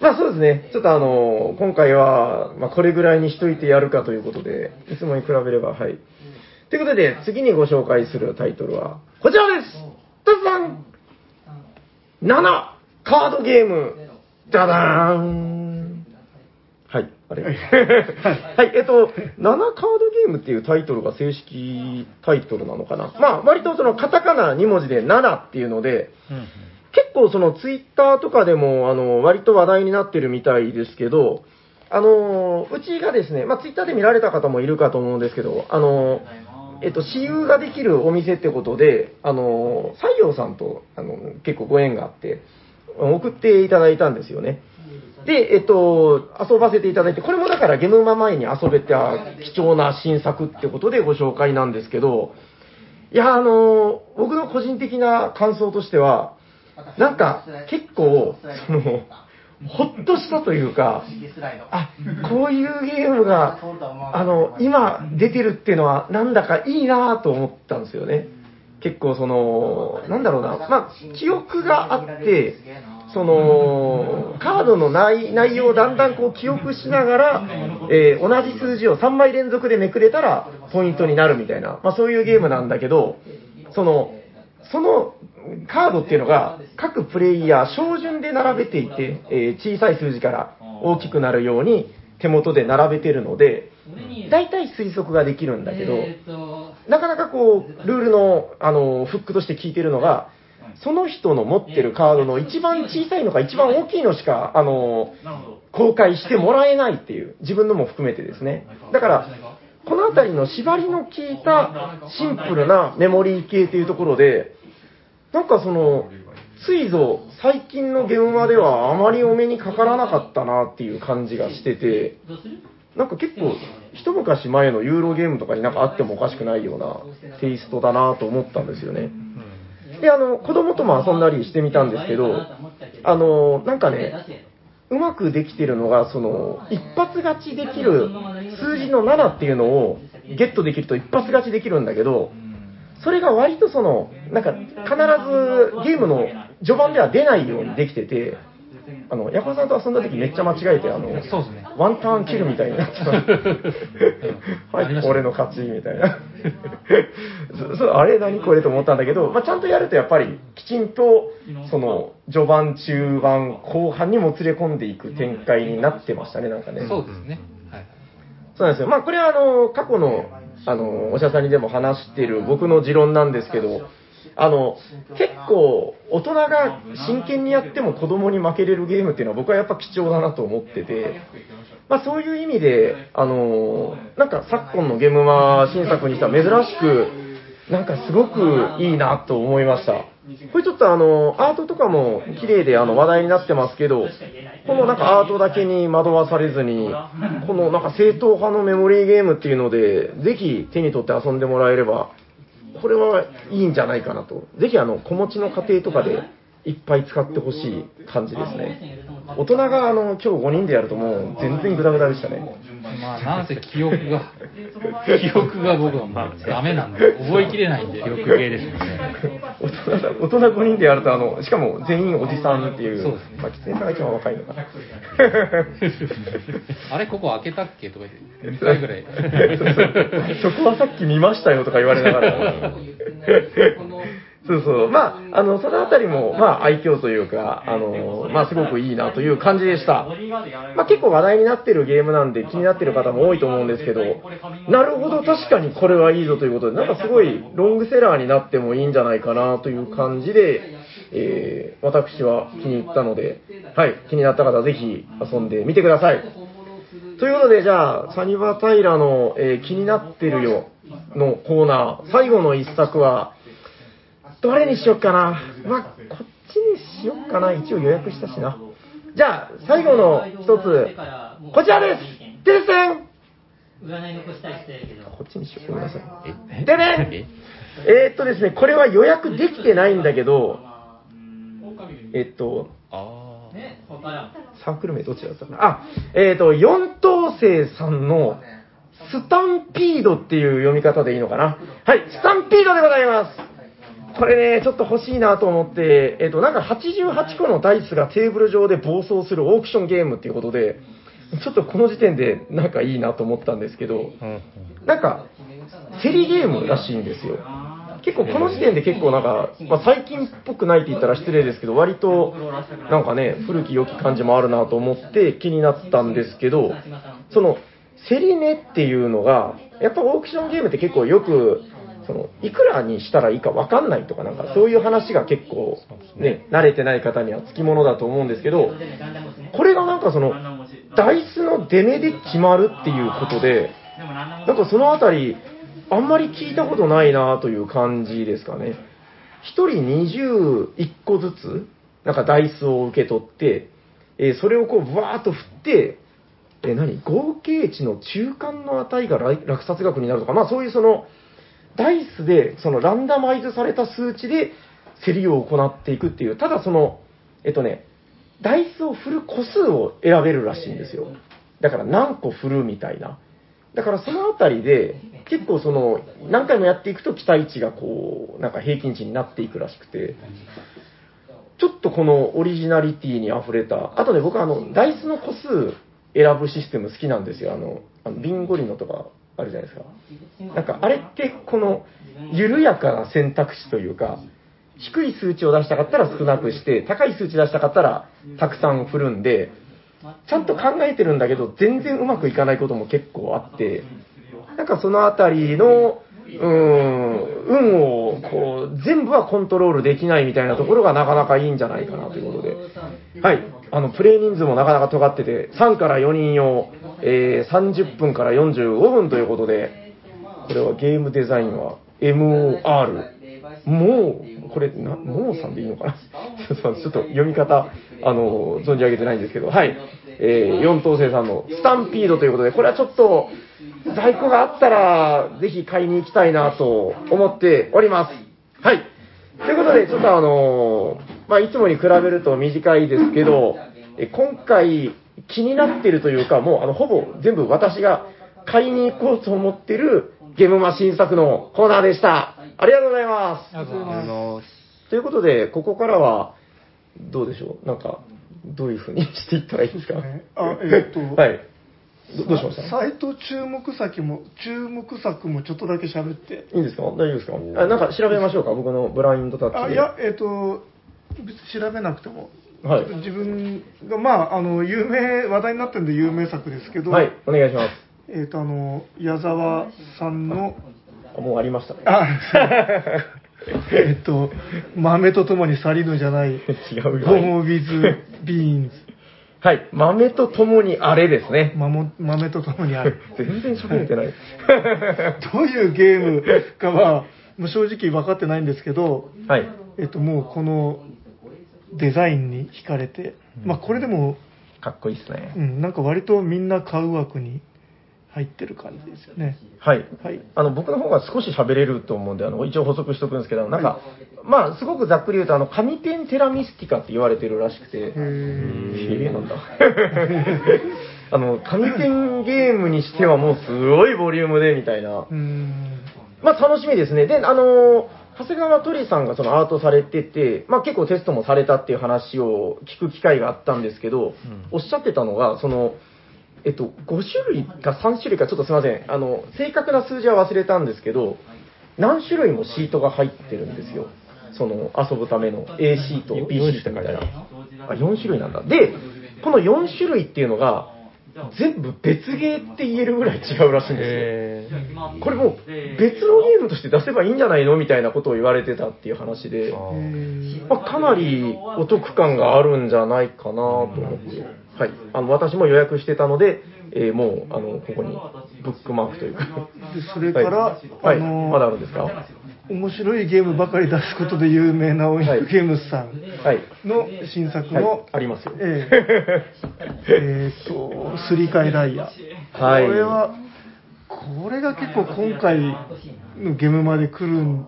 S4: まあそうですね、ちょっとあの、今回は、まあ、これぐらいにしといてやるかということで、いつもに比べれば、はい。ということで、次にご紹介するタイトルは、こちらですどうぞん !7! カードゲーム。ダダーン。はい、あれ。
S3: はい。
S4: はい、えっと、7カードゲームっていうタイトルが正式タイトルなのかな。まあ、割とそのカタカナ2文字で7っていうので、
S5: うん。
S4: 結構そのツイッターとかでも、あの、割と話題になってるみたいですけど、あの、うちがですね、まあ、ツイッターで見られた方もいるかと思うんですけど、あの、えっと、私有ができるお店ってことで、あの、西洋さんと、あの、結構ご縁があって、送っていただいたんですよね。で、えっと、遊ばせていただいて、これもだからゲームマ前に遊べた貴重な新作ってことでご紹介なんですけど、いや、あの、僕の個人的な感想としては、なんか結構、その、ほっとしたというか、あ、こういうゲームが、あの、今出てるっていうのはなんだかいいなと思ったんですよね。結構その、なんだろうな、まあ、記憶があって、その、カードの内内容をだんだんこう記憶しながら、えー同じ数字を3枚連続でめくれたらポイントになるみたいな、まあそういうゲームなんだけど、その、そのカードっていうのが各プレイヤー照準で並べていて、えー小さい数字から大きくなるように手元で並べてるので、大体推測ができるんだけど、なかなかこう、ルールの、あの、フックとして聞いてるのが、その人の持ってるカードの一番小さいのか一番大きいのしか、あの、公開してもらえないっていう、自分のも含めてですね。だから、このあたりの縛りの効いたシンプルなメモリー系というところで、なんかその、ついぞ、最近の現場ではあまりお目にかからなかったなっていう感じがしてて、なんか結構、一昔前のユーロゲームとかになんかあってもおかしくないようなテイストだなと思ったんですよね。で、あの、子供とも遊んだりしてみたんですけど、あの、なんかね、うまくできてるのが、その、一発勝ちできる数字の7っていうのをゲットできると一発勝ちできるんだけど、それが割とその、なんか必ずゲームの序盤では出ないようにできてて、あの、ヤコさんと遊んだ時めっちゃ間違えて、あの、
S1: そうですね。
S4: ワンターンキルみたいになってます。はい、俺の勝ちみたいな。そあれ何これと思ったんだけど、まあ、ちゃんとやるとやっぱりきちんと、その、序盤、中盤、後半にもつれ込んでいく展開になってましたね、なんかね。
S1: そうですね。はい。
S4: そうなんですよ。まあ、これはあの、過去の、あの、おしゃさんにでも話してる僕の持論なんですけど、あの、結構、大人が真剣にやっても子供に負けれるゲームっていうのは僕はやっぱ貴重だなと思ってて、まあそういう意味で、あの、なんか昨今のゲームは新作にしては珍しく、なんかすごくいいなと思いました。これちょっとあの、アートとかも綺麗であの話題になってますけど、このなんかアートだけに惑わされずに、このなんか正統派のメモリーゲームっていうので、ぜひ手に取って遊んでもらえれば、これはいいんじゃないかなと。ぜひあの、子持ちの家庭とかでいっぱい使ってほしい感じですね。大人があの、今日5人でやるともう全然グダグダでしたね。
S1: まあ、なんせ記憶が、記憶が僕はもうダメなんで、覚えきれないんで。
S5: 記憶系ですもんね。
S4: 大人だ大人5人でやると、あの、しかも全員おじさんっていう、
S1: そうですね
S4: まあ、キツネさんが一番若いのかな。
S1: あれ、ここ開けたっけとか言って、2回ぐらい。
S4: そうそうそこはさっき見ましたよとか言われながら。そうそう。まあ、あの、そのあたりも、まあ、愛嬌というか、あの、まあ、すごくいいなという感じでした。まあ、結構話題になってるゲームなんで気になってる方も多いと思うんですけど、なるほど、確かにこれはいいぞということで、なんかすごいロングセラーになってもいいんじゃないかなという感じで、えー、私は気に入ったので、はい、気になった方ぜひ遊んでみてください。ということで、じゃあ、サニバタイラの、えー気になってるよのコーナー、最後の一作は、どれにしよっかな？まあ、こっちにしよっかな。一応予約したしな。じゃあ、最後の一つ、こちらです停戦
S6: 占い残したりしてるけど。
S4: こっちにしよう。ごめんなさい。
S5: え
S4: でね、えーっとですね、これは予約できてないんだけど、えっと、
S5: ああ。
S6: ね、他や。
S4: サークル名どっちだったかな？あ、えっ、と、四等星さんのスタンピードっていう読み方でいいのかな？はい、スタンピードでございます。これね、ちょっと欲しいなと思って、えっ、と、なんか88個のダイスがテーブル上で暴走するオークションゲームっていうことで、ちょっとこの時点でなんかいいなと思ったんですけど、
S5: うん
S4: なんか、競りゲームらしいんですよ。結構この時点で結構なんか、まあ、最近っぽくないって言ったら失礼ですけど、割となんかね、古き良き感じもあるなと思って気になったんですけど、その、競り値っていうのが、やっぱオークションゲームって結構よく、その、いくらにしたらいいか分かんないとかなんかそういう話が結構ね、慣れてない方にはつきものだと思うんですけど、これがなんかその、ダイスの出目で決まるっていうことで、なんかそのあたり、あんまり聞いたことないなという感じですかね。一人21個ずつ、なんかダイスを受け取って、えーそれをこう、ブワーっと振って、えー何？合計値の中間の値が落落札額になるとか、まあそういうその、ダイスで、そのランダマイズされた数値で競りを行っていくっていう、ただその、えっとね、ダイスを振る個数を選べるらしいんですよ。だから何個振るみたいな。だからそのあたりで、結構その、何回もやっていくと期待値がこう、なんか平均値になっていくらしくて、ちょっとこのオリジナリティに溢れた、あとね、僕あの、ダイスの個数選ぶシステム好きなんですよ。あの、あのビンゴリノとかあるじゃないですか。なんかあれってこの、緩やかな選択肢というか、低い数値を出したかったら少なくして、高い数値出したかったらたくさん振るんで、ちゃんと考えてるんだけど、全然うまくいかないことも結構あって、なんかそのあたりの、うん、運を、こう、全部はコントロールできないみたいなところがなかなかいいんじゃないかなということで。はい。あの、プレイ人数もなかなか尖ってて、3から4人用、えー、30分から45分ということで、これはゲームデザインは MOR。もう、これ、な、もうさんでいいのかな？ちょっと読み方、あの、存じ上げてないんですけど、はい。えー、四等星さんのスタンピードということで、これはちょっと、在庫があったら、ぜひ買いに行きたいなと思っております。はい。ということで、ちょっとあのーまあ、いつもに比べると短いですけど、え今回気になってるというか、もうあの、ほぼ全部私が買いに行こうと思ってるゲームマ新作のコーナーでした。ありがとうございます。
S1: ありがとうございます。
S4: ということで、ここからは、どうでしょう？なんか、どういうふうにしていったらいいですか？
S3: ねあえーっと
S4: はい。どどうしました？
S3: サイト注目先も、注目作もちょっとだけ喋って。
S4: いいんですか？大丈夫ですか？あなんか調べましょうか僕のブラインドタッチで。
S3: あ、いや、えっ、と、別に調べなくても。
S4: はい
S3: 自分が、まあ、あの、有名、話題になってるんで有名作ですけど、
S4: はい、お願いします。
S3: えっ、と、あの、矢沢さんの、
S4: あもうありましたね。
S3: あ、えっと、豆とともに去りぬじゃない、
S4: 違うよ。
S3: ボービズ・ビーンズ、
S4: はい、豆とともにあれですね。
S3: まも豆とともにある。
S4: 全然喋れてない。
S3: どういうゲームかは、もう正直分かってないんですけど、
S4: はい。
S3: えっと、もうこのデザインに惹かれて、まあこれでも、
S4: かっこいいですね
S3: う。ん、なんか割とみんな買う枠に入ってる感じですよね。
S4: はい。
S3: はい。
S4: あの、僕の方が少し喋れると思うんで、あの、一応補足しとくんですけど、なんか、まあ、すごくざっくり言うと、あの、紙ペンテラミスティカって言われてるらしくて、
S3: へ
S4: えなんだ。あの、紙ペンゲームにしてはもうすごいボリュームで、みたいな。まあ楽しみですね。で、あの長谷川鳥さんがそのアートされてて、まあ結構テストもされたっていう話を聞く機会があったんですけど、おっしゃってたのが、その、えっと、5種類か3種類かちょっとすみません。あの、正確な数字は忘れたんですけど、何種類もシートが入ってるんですよ。その、遊ぶための A シート、B シートみたいな。あ、4種類なんだ。で、この4種類っていうのが、全部別ゲーって言えるぐらい違うらしいんですよ。これもう別のゲームとして出せばいいんじゃないのみたいなことを言われてたっていう話で、まあ、かなりお得感があるんじゃないかなと思って、はい、あの私も予約してたので、えーもうあのここにブックマークというか、
S3: でそれから、
S4: はい、はい。
S3: あの
S4: まだあるんですか？
S3: 面白いゲームばかり出すことで有名なオインクゲームズさん
S4: はい、
S3: の新作
S4: はい。
S3: の、、
S4: ありますよ。
S3: ええ。えーっと、すり替えダイヤ。
S4: はい。
S3: これは、これが結構今回のゲームまで来るん、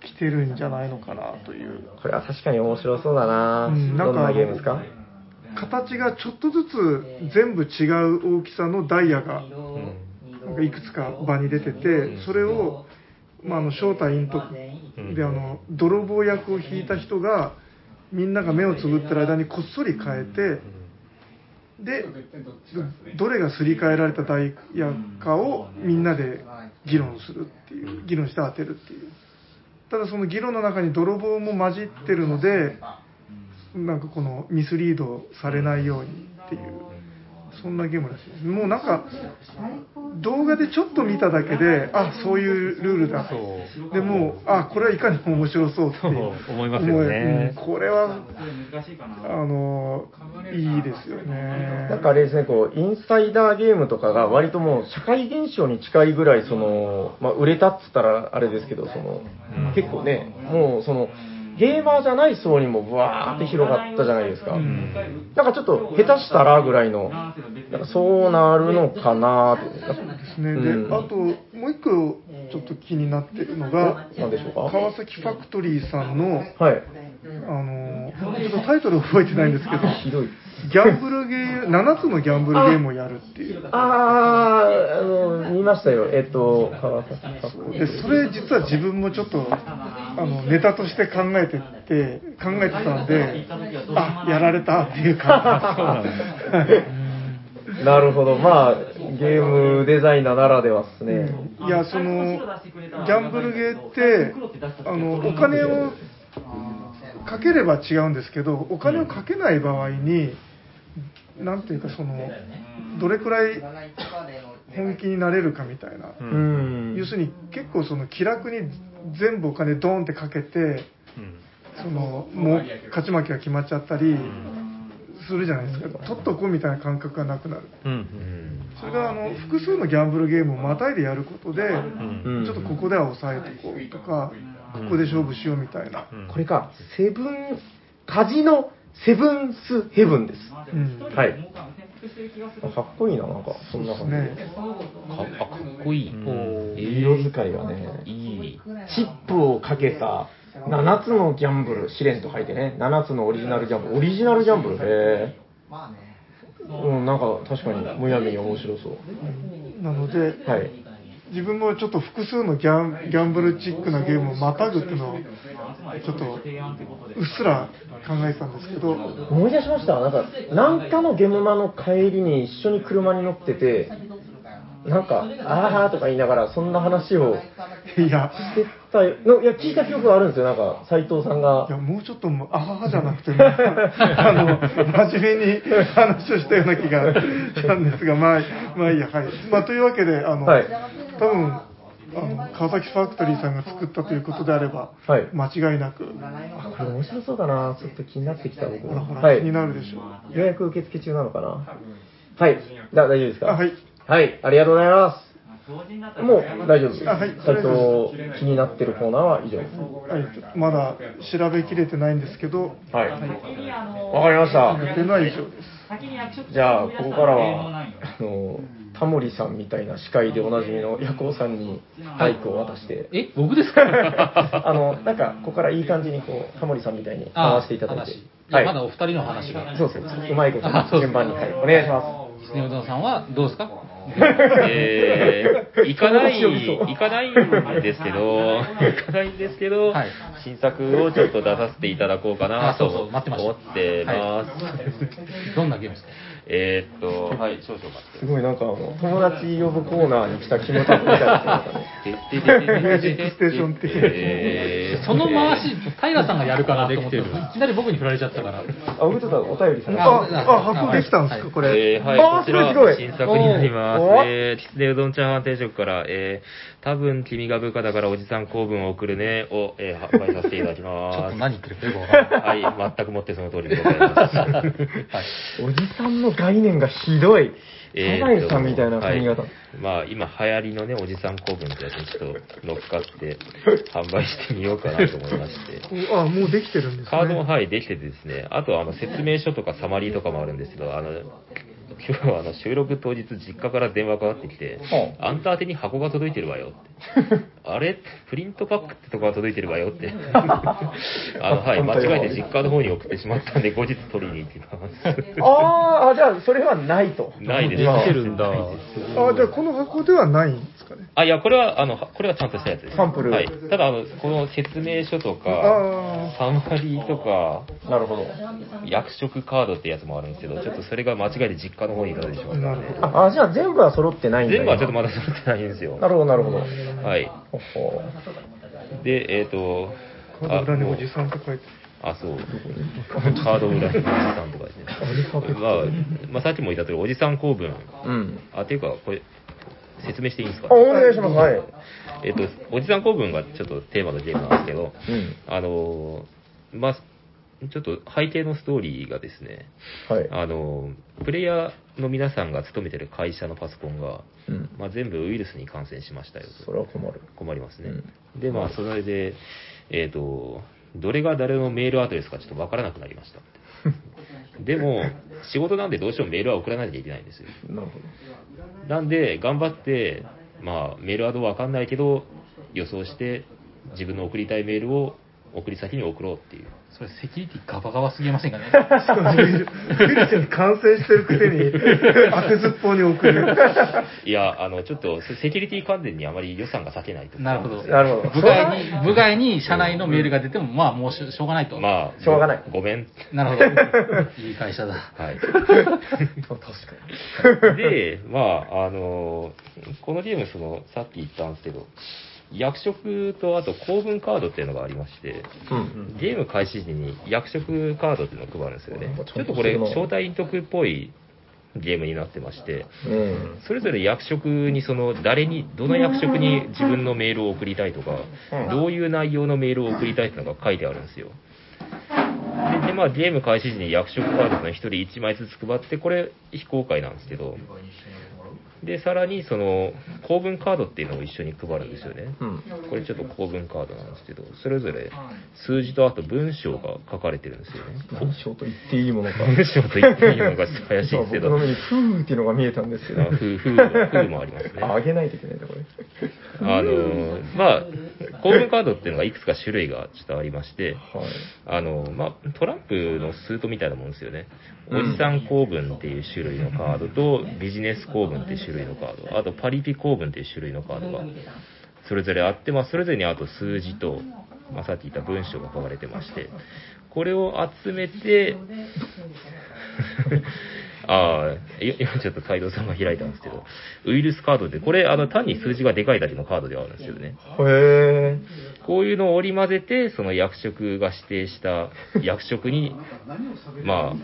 S3: 来てるんじゃないのかなという。
S4: これは確かに面白そうだな、
S3: うんなんか
S4: どんなゲームですか？
S3: 形がちょっとずつ全部違う大きさのダイヤがなんかいくつか場に出てて、それを、まあ、あの正体隠匿であの泥棒役を引いた人がみんなが目をつぶってる間にこっそり変えてでどどれがすり替えられたダイヤかをみんなで議論するっていう議論して当てるっていう。ただその議論の中に泥棒も混じってるのでなんかこのミスリードされないようにっていうそんなゲームらしいです。もうなんか動画でちょっと見ただけであそういうルールだ。でもうあこれはいかにも面白そうって
S5: 思いますよね。
S3: うんこれはあのいいですよね。
S4: なんかあれですね、こう、インサイダーゲームとかが割ともう社会現象に近いぐらい、その、まあ、売れたっつったらあれですけど、その、結構ね、もうその、ゲーマーじゃない層にもブワーって広がったじゃないですか。
S3: ん
S4: なんかちょっと下手したらぐらいの、なんかそうなるのかなって。
S3: ですね、
S4: うん
S3: であともう一個ちょっと気になってるのが
S4: 何でしょうか？
S3: 川崎ファクトリーさんの
S4: はい。
S3: あのちょっとタイトル覚えてないんですけど
S4: ひどい。
S3: ギャンブルゲーム7つのギャンブルゲームをやるっていう
S4: あー、あの、見ましたよ。えっと、川
S3: でそれ実は自分もちょっとあのネタとして考えてって考えてたんであやられたっていう感じ
S4: なるほど。まあ、ゲームデザイナーならではですね。
S3: いやそのギャンブルゲーってあのお金をかければ違うんですけどお金をかけない場合になんていうかそのどれくらい本気になれるかみたいな、
S4: うん。
S3: 要するに結構その気楽に全部お金ドーンってかけてそのもう勝ち負けが決まっちゃったり。するじゃないですか。取っとこうみたいな感覚がなくなる。それがあの複数のギャンブルゲームをまたいでやることで、
S4: うん。
S3: ちょっとここでは抑えてこうとか、ここで勝負しようみたいな、
S4: これか、セブン、カジノセブンスヘブンです。
S3: うん
S4: はい。あかっこいいな、なんか、そんな感じで。
S3: ね
S2: かあかっこいい。
S4: 色使いがね、
S2: いい。
S4: チップをかけた7つのギャンブル、試練と書いてね、7つのオリジナルギャンブル、オリジナルギャンブル、へえ。うん、なんか確かにむやみに面白そう。
S3: なので、
S4: はい。
S3: 自分もちょっと複数のギャンギャンブルチックなゲームをまたぐっていうのを、ちょっとうっすら考えてたんですけど、
S4: 思い出しました。なんか、なんかのゲムマの帰りに一緒に車に乗ってて、なんか、あーとか言いながら、そんな話を
S3: いや、
S4: してたいや、聞いた記憶があるんですよ。なんか、斎藤さんが
S3: いや、。もうちょっとあははじゃなくて、あの、真面目に話をしたような気がしたんですが、まあ、まあいいや、はい。まあ、というわけで、あの、
S4: はい
S3: 多分、あの、川崎ファクトリーさんが作ったということであれば、
S4: はい
S3: 間違いなく、
S4: あこれ面白そうだな。ちょっと気になってきた、僕も。
S3: ほらほら、
S4: はい。
S3: 気になるでしょう。
S4: 予約受付中なのかなはい。じゃあ大丈夫ですか？
S3: あはい。
S4: はい、ありがとうございます。もう大丈夫。
S3: あはい
S4: 斎藤気になってるコーナーは以上です。
S3: はい、まだ調べきれてないんですけど、
S4: はい。わかりました。
S3: っていうのは以上です。
S4: じゃあ、ここからは、あの、タモリさんみたいな司会でおなじみのヤコウさんにマイクを渡して、
S1: え、僕ですか？
S4: あの、なんか、ここからいい感じにこう、タモリさんみたいに
S1: あ
S4: 回していただいて。
S1: 話。い。やまだお二人の話が。
S4: そうそう、うまいこと
S1: あそうです。
S4: 順番に、はい、お願いします。
S1: スネ夫さんはどうですか？
S2: えー、行かない、行かないんですけど、行かないんですけど、
S1: はい。
S2: 新作をちょっと出させていただこうかなと
S1: あそうそう待ってました。
S2: 思ってます。
S1: どんなゲームですか？
S2: えーっと、はい、少々待って。
S4: すごいなんか、あの、友達呼ぶコーナーに来た気持ちみたいな。なんかね
S3: ミュージックステーションって
S2: えー
S1: その回し、平さんがやるかなと思って、いきなり僕に振られちゃったから。
S4: あ、僕ちょっとお便りされて
S3: あ、あ、発表できたんですか、これ。
S2: えーはい、
S4: あー
S2: こちら
S4: すごい
S2: 新作になります。えー、きつねうどんチャーハン定食から、えー、多分君が部下だからおじさん公文を送るねを、えー、販売させていただき
S1: ちょっ
S2: ます。
S1: と何言ってるかよくわからない。
S2: はい、全くもってその通りでございます。
S1: はい。
S4: おじさんの概念がひどい。
S2: えー
S4: サザエさんみたいな髪型。
S2: はいまあ、今流行りのね、おじさん公文ってやつにちょっと乗っかって、販売してみようかなと思いまして。
S3: おあ、もうできてるんですね。
S2: カードも、はい、できててですね、あとはあの説明書とかサマリーとかもあるんですけど、あの、今日はあの収録当日実家から電話かかってきて、
S4: は
S2: あんた宛てに箱が届いてるわよって。あれ？プリントパックってとこが届いてるわよって。あの、はい、間違えて実家の方に送ってしまったんで、後日取りに行きます。
S4: あーあ、じゃあ、それはないと。
S2: ないです。
S4: 今
S2: 来てるんだ。
S3: あ、じゃあこの箱ではないんですかね？
S2: あ、いや、これは、あの、これはちゃんとしたやつです。
S4: サンプル
S2: はい。ただ、あの、この説明書とか、
S3: あ
S2: サマリーとか、
S4: なるほど。
S2: 役職カードってやつもあるんですけど、ちょっとそれが間違えて実家の方に届いてしまったんで、
S4: あ、あじゃあ全部は揃ってないんだ
S2: 全部はちょっと
S4: 今
S2: まだ揃ってないんですよ。
S4: なるほど、なるほど。
S2: はい。
S4: ほほ
S2: で、えっ、と、
S3: あ、カード裏に
S2: もう
S3: おじさんと書いて
S2: あ、そう。カード裏におじさんとかですね。まあ、まあ、さっきも言った通り、おじさん公文。
S4: うん。
S2: あ、っていうか、これ、説明していいんですか
S4: あ、お願いします。はい。
S2: えっ、と、おじさん公文がちょっとテーマのゲームなんですけど、
S4: うん。
S2: あのーまあ、ちょっと背景のストーリーがですね、
S4: はい。
S2: あのープレイヤーの皆さんが勤めてる会社のパソコンが、
S4: うん。
S2: まあ、全部ウイルスに感染しましたよと。
S4: それは困る。
S2: 困りますね。で、まあ、それで、えっ、と、どれが誰のメールアドレスかちょっとわからなくなりました。でも、仕事なんでどうしてもメールは送らないといけないんですよ。
S4: なるほど。
S2: なんで、頑張って、まあ、メールアドわかんないけど、予想して、自分の送りたいメールを送り先に送ろうっていう。
S1: それセキュリティガバガバすぎませんかね？
S3: ウイルウイルスに感染してるくせに、当てずっぽうに送る。
S2: いや、あの、ちょっと、セキュリティ関連にあまり予算が割けないと。
S1: なるほど。
S4: なるほど
S1: 部外に、部外に社内のメールが出ても、まあもうしょうがないと。
S2: まあ、
S4: しょうがない
S2: ごめん。
S1: なるほど。いい会社だ。
S2: はい。
S4: 確か
S2: で、まあ、あの、このゲーム、その、さっき言ったんですけど、役職とあと公文カードっていうのがありまして。ゲーム開始時に役職カードっていうのを配るんですよね。
S4: うん
S2: ちょっとこれ、招待陰徳っぽいゲームになってまして、
S4: うん。
S2: それぞれ役職にその誰に、どの役職に自分のメールを送りたいとか
S4: うん、
S2: どういう内容のメールを送りたいっていうのが書いてあるんですよ。で、でまあゲーム開始時に役職カードの1人1枚ずつ配って、これ非公開なんですけど、で、さらにその公文カードっていうのを一緒に配るんですよね。
S4: うん。
S2: これちょっと公文カードなんですけど、それぞれ数字とあと文章が書かれてるんですよね。
S4: 文章と言っていいものか。
S2: 文章と言っていいのがちょっと怪しいですけど、
S4: 僕の目にフーっていうのが見えたんですけど。
S2: あふふ風もありますね。
S4: あ、あげないといけないんだ、これ。
S2: あのーまあ、公文カードっていうのがいくつか種類がちょっとありまして、
S4: はい。
S2: あの、まあ、トランプのスートみたいなもんですよね。おじさん公文っていう種類のカードと、ビジネス公文っていう種類のカード、あとパリピ公文っていう種類のカードが、それぞれあって、まあ、それぞれにあと数字と、まあ、さっき言った文章が書かれてまして、これを集めて、ああ、い 今ちょっと斎藤さんが開いたんですけど、ウイルスカードって、これ、あの、単に数字がでかいだけのカードではあるんですよね。
S4: へえ。
S2: こういうのを織り交ぜて、その役職が指定した役職に、まあ、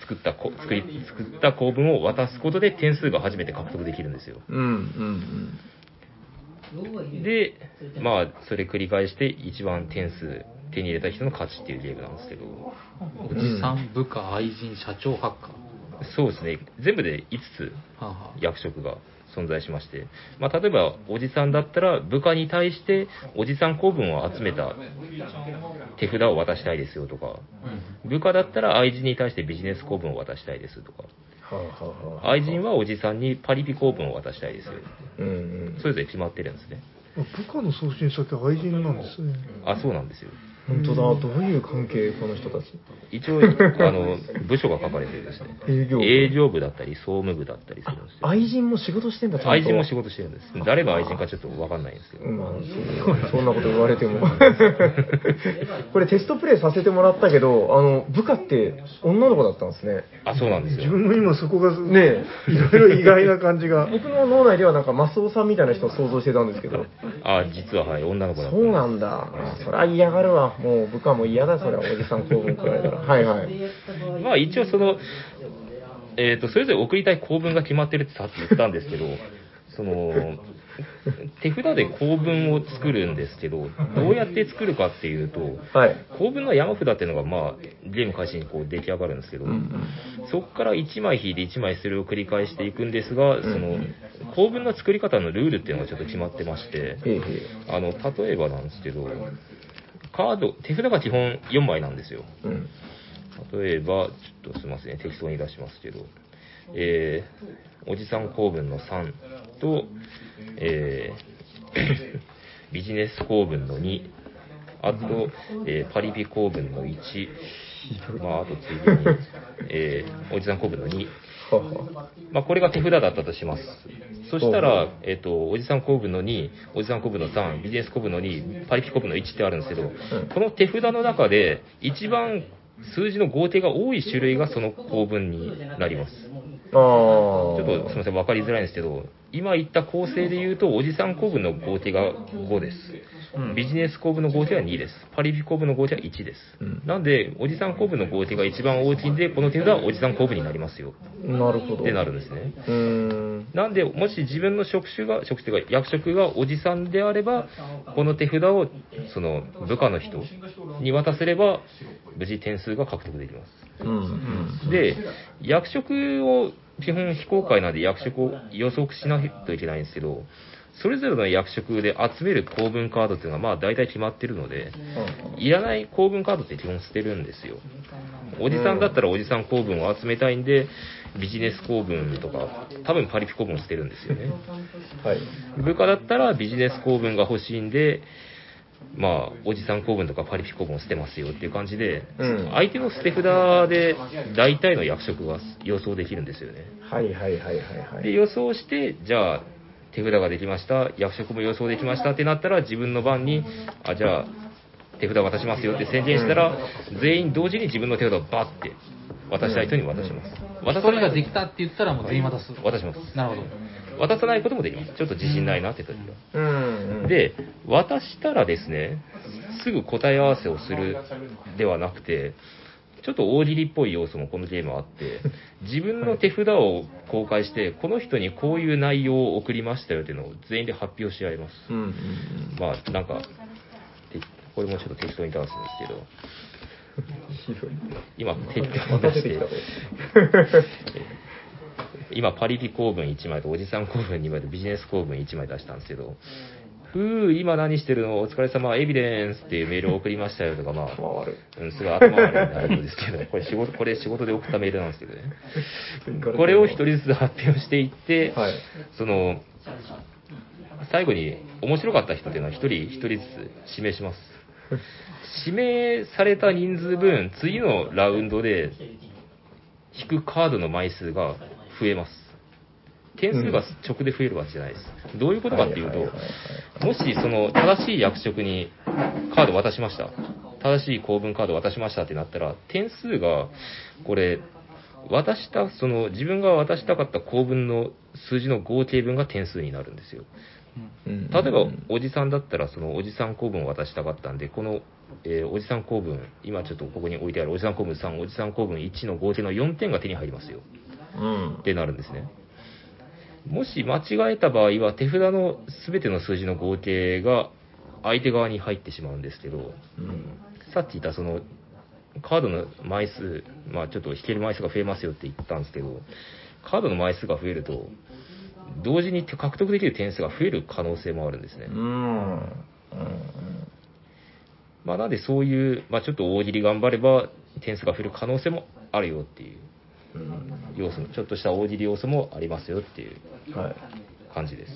S2: 作ったこ、作り、作った公文を渡すことで点数が初めて獲得できるんですよ。
S4: うん、うん、
S2: で、まあ、それ繰り返して一番点数手に入れた人の勝ちっていうゲームなんですけど、
S1: おじさん、部下、愛人、社長、ハッカー。
S2: そうですね、全部で5つ役職が存在しまして、まあ、例えば、おじさんだったら、部下に対して、おじさん公文を集めた手札を渡したいですよとか、部下だったら愛人に対してビジネス公文を渡したいですとか。愛人はおじさんにパリピ公文を渡したいですよ。
S4: うん、うん。
S2: それぞれ決まってるんですね。
S3: 部下の送信先は愛人なんですね。
S2: あ、そうなんですよ。
S4: 本当だ、どういう関係、この人たち？
S2: 一応、あの、部署が書かれてるんですね。
S4: 営業部
S2: 営業部だったり、総務部だったりするんですよ。
S4: 愛人も仕事してんだ、ちゃんと。
S2: 愛人も仕事してるんです。誰が愛人かちょっとわかんないんですけど。
S4: まあ、そうそんなこと言われても。これテストプレイさせてもらったけど、あの、部下って女の子だったんですね。
S2: あ、そうなんですよ。
S3: 自分も今そこが、
S4: ね
S3: いろいろ意外な感じが。
S4: 僕の脳内ではなんかマスオさんみたいな人を想像してたんですけど。
S2: あ、実ははい、女の子だった
S4: そうなんだ。あそりゃ嫌がるわ。もう部下も嫌だ、それはおじさん公文くらいだら。はいはい。
S2: まあ一応その、えっ、と、それぞれ送りたい公文が決まってるってさっき言ったんですけど、その、手札で公文を作るんですけど、どうやって作るかっていうと、
S4: はい。
S2: 公文の山札っていうのが、まあ、ゲーム開始にこう出来上がるんですけど、
S4: うん
S2: そこから1枚引いて1枚それを繰り返していくんですが、その、公文の作り方のルールっていうのがちょっと決まってまして、あの、例えばなんですけど、カード、手札が基本4枚なんですよ。
S4: え。うん。
S2: 例えば、ちょっとすみません、適当に出しますけど、えー、おじさん公文の3と、えー、ビジネス公文の2、あと、えーパリピ公文の1、まあ、あとついでに、えー、おじさん公文の2、
S4: はは。
S2: まあ、これが手札だったとします。そしたら、えっ、と、おじさん公文の2、おじさん公文の3、ビジネス公文の2、パリピ公文の1ってあるんですけど、この手札の中で、一番数字の合計が多い種類がその公文になります。
S4: ああ。
S2: ちょっとすみません、わかりづらいんですけど、今言った構成で言うと、おじさん公文の合計が5です。ビジネス公文の合計は2です。パリピ公文の合計は1です。
S4: うん
S2: なんで、おじさん公文の合計が一番大きいんで、この手札はおじさん公文になりますよ。
S4: なるほど。
S2: ってなるんですね。
S4: うーん。
S2: なんで、もし自分の職種が、職種というか役職がおじさんであれば、この手札を、その、部下の人に渡せれば、無事点数が獲得できます。
S4: うん。うん。
S2: で、役職を、基本非公開なんで役職を予測しないといけないんですけど、それぞれの役職で集める公文カードっていうのはまあ大体決まってるので、いらない公文カードって基本捨てるんですよ。おじさんだったらおじさん公文を集めたいんで、ビジネス公文とか、多分パリピ公文を捨てるんですよね。
S4: はい。
S2: 部下だったらビジネス公文が欲しいんで、まあ、おじさん公文とかパリピ公文を捨てますよっていう感じで、
S4: うん
S2: 相手の捨て札で大体の役職が予想できるんですよね。
S4: はいはいはいはいはい。
S2: で、予想して、じゃあ、手札ができました、役職も予想できましたってなったら、自分の番に、あ、じゃあ、手札渡しますよって宣言したら、全員同時に自分の手札をバッて渡したい人に渡します。渡
S1: それができたって言ったらもう全員渡す。
S2: 渡します。
S1: なるほど。
S2: 渡さないこともできます。ちょっと自信ないなって時は。
S4: うんうん。、
S2: で、渡したらですね、すぐ答え合わせをするではなくて、ちょっと大喜利っぽい要素もこのゲームはあって、自分の手札を公開して、この人にこういう内容を送りましたよっていうのを全員で発表し合います。
S4: うんうんうん。
S2: まあ、なんか、てこれもちょっと適当に出すんですけど。今、適当
S4: ま
S2: に出して 今、パリピ公文1枚とおじさん公文2枚とビジネス公文1枚出したんですけど、ふう、今何してるの？お疲れ様、エビデンスっていうメールを送りましたよとか、まあ。うん、すごい頭悪い内容ですけど、これ仕事、これ仕事で送ったメールなんですけどね。これを一人ずつ発表していって、
S4: はい。
S2: その、最後に面白かった人っていうのは一人一人ずつ指名します。指名された人数分、次のラウンドで引くカードの枚数が増えます。点数が直で増えるわけじゃないです。どういうことかっていうと、もしその正しい役職にカード渡しました。正しい公文カード渡しましたってなったら、点数が、これ、渡した、その自分が渡したかった公文の数字の合計分が点数になるんですよ。
S4: うん
S2: 例えば、おじさんだったら、そのおじさん公文を渡したかったんで、この、えーおじさん公文、今ちょっとここに置いてあるおじさん公文3、おじさん公文1の合計の4点が手に入りますよ。
S4: うん
S2: ってなるんですね。もし間違えた場合は、手札の全ての数字の合計が相手側に入ってしまうんですけど、
S4: うん。
S2: さっき言ったその、カードの枚数、まあちょっと引ける枚数が増えますよって言ったんですけど、カードの枚数が増えると、同時に獲得できる点数が増える可能性もあるんですね。
S4: うん。うん。
S2: まあなんでそういう、まあちょっと大喜利頑張れば点数が増える可能性もあるよっていう
S4: うん。
S2: 要素も、ちょっとした大喜利要素もありますよっていう。
S4: はい。
S2: 感じです。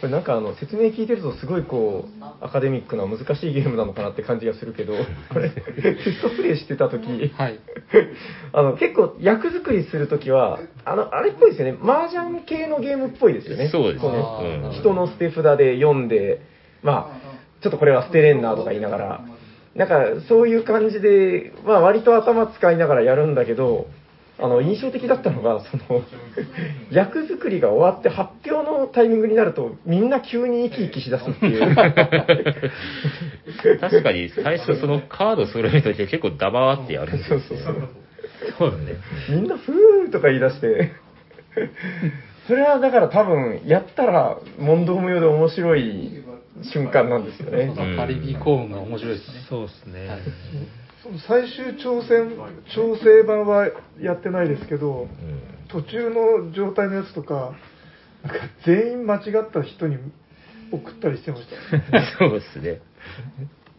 S4: これなんかあの説明聞いてるとすごいこうアカデミックな難しいゲームなのかなって感じがするけど これテストプレイしてた時
S1: はい。
S4: あの結構役作りするときはあのあれっぽいですよね。麻雀系のゲームっぽいですよね。
S2: そうですね。
S4: 人の捨て札で読んでまあちょっとこれは捨てれんなとか言いながらなんかそういう感じでまあ割と頭使いながらやるんだけどあの印象的だったのがその 役作りが終わって発表のタイミングになるとみんな急に生き生きしだすっていう
S2: 確かに最初そのカード揃えるとき結構ダバーってやるんですよ、ね。
S4: そうそうそう
S2: そうだね。
S4: みんなふーとか言い出して、それはだから多分、やったら問答無用で面白い瞬間なんですよね。
S2: うん
S1: パリビ公文が面白いですね。
S5: そうですね。
S3: 最終挑戦調整版はやってないですけど
S2: うん
S3: 途中の状態のやつとかなんか全員間違った人に送ったりしてました
S2: そうですね。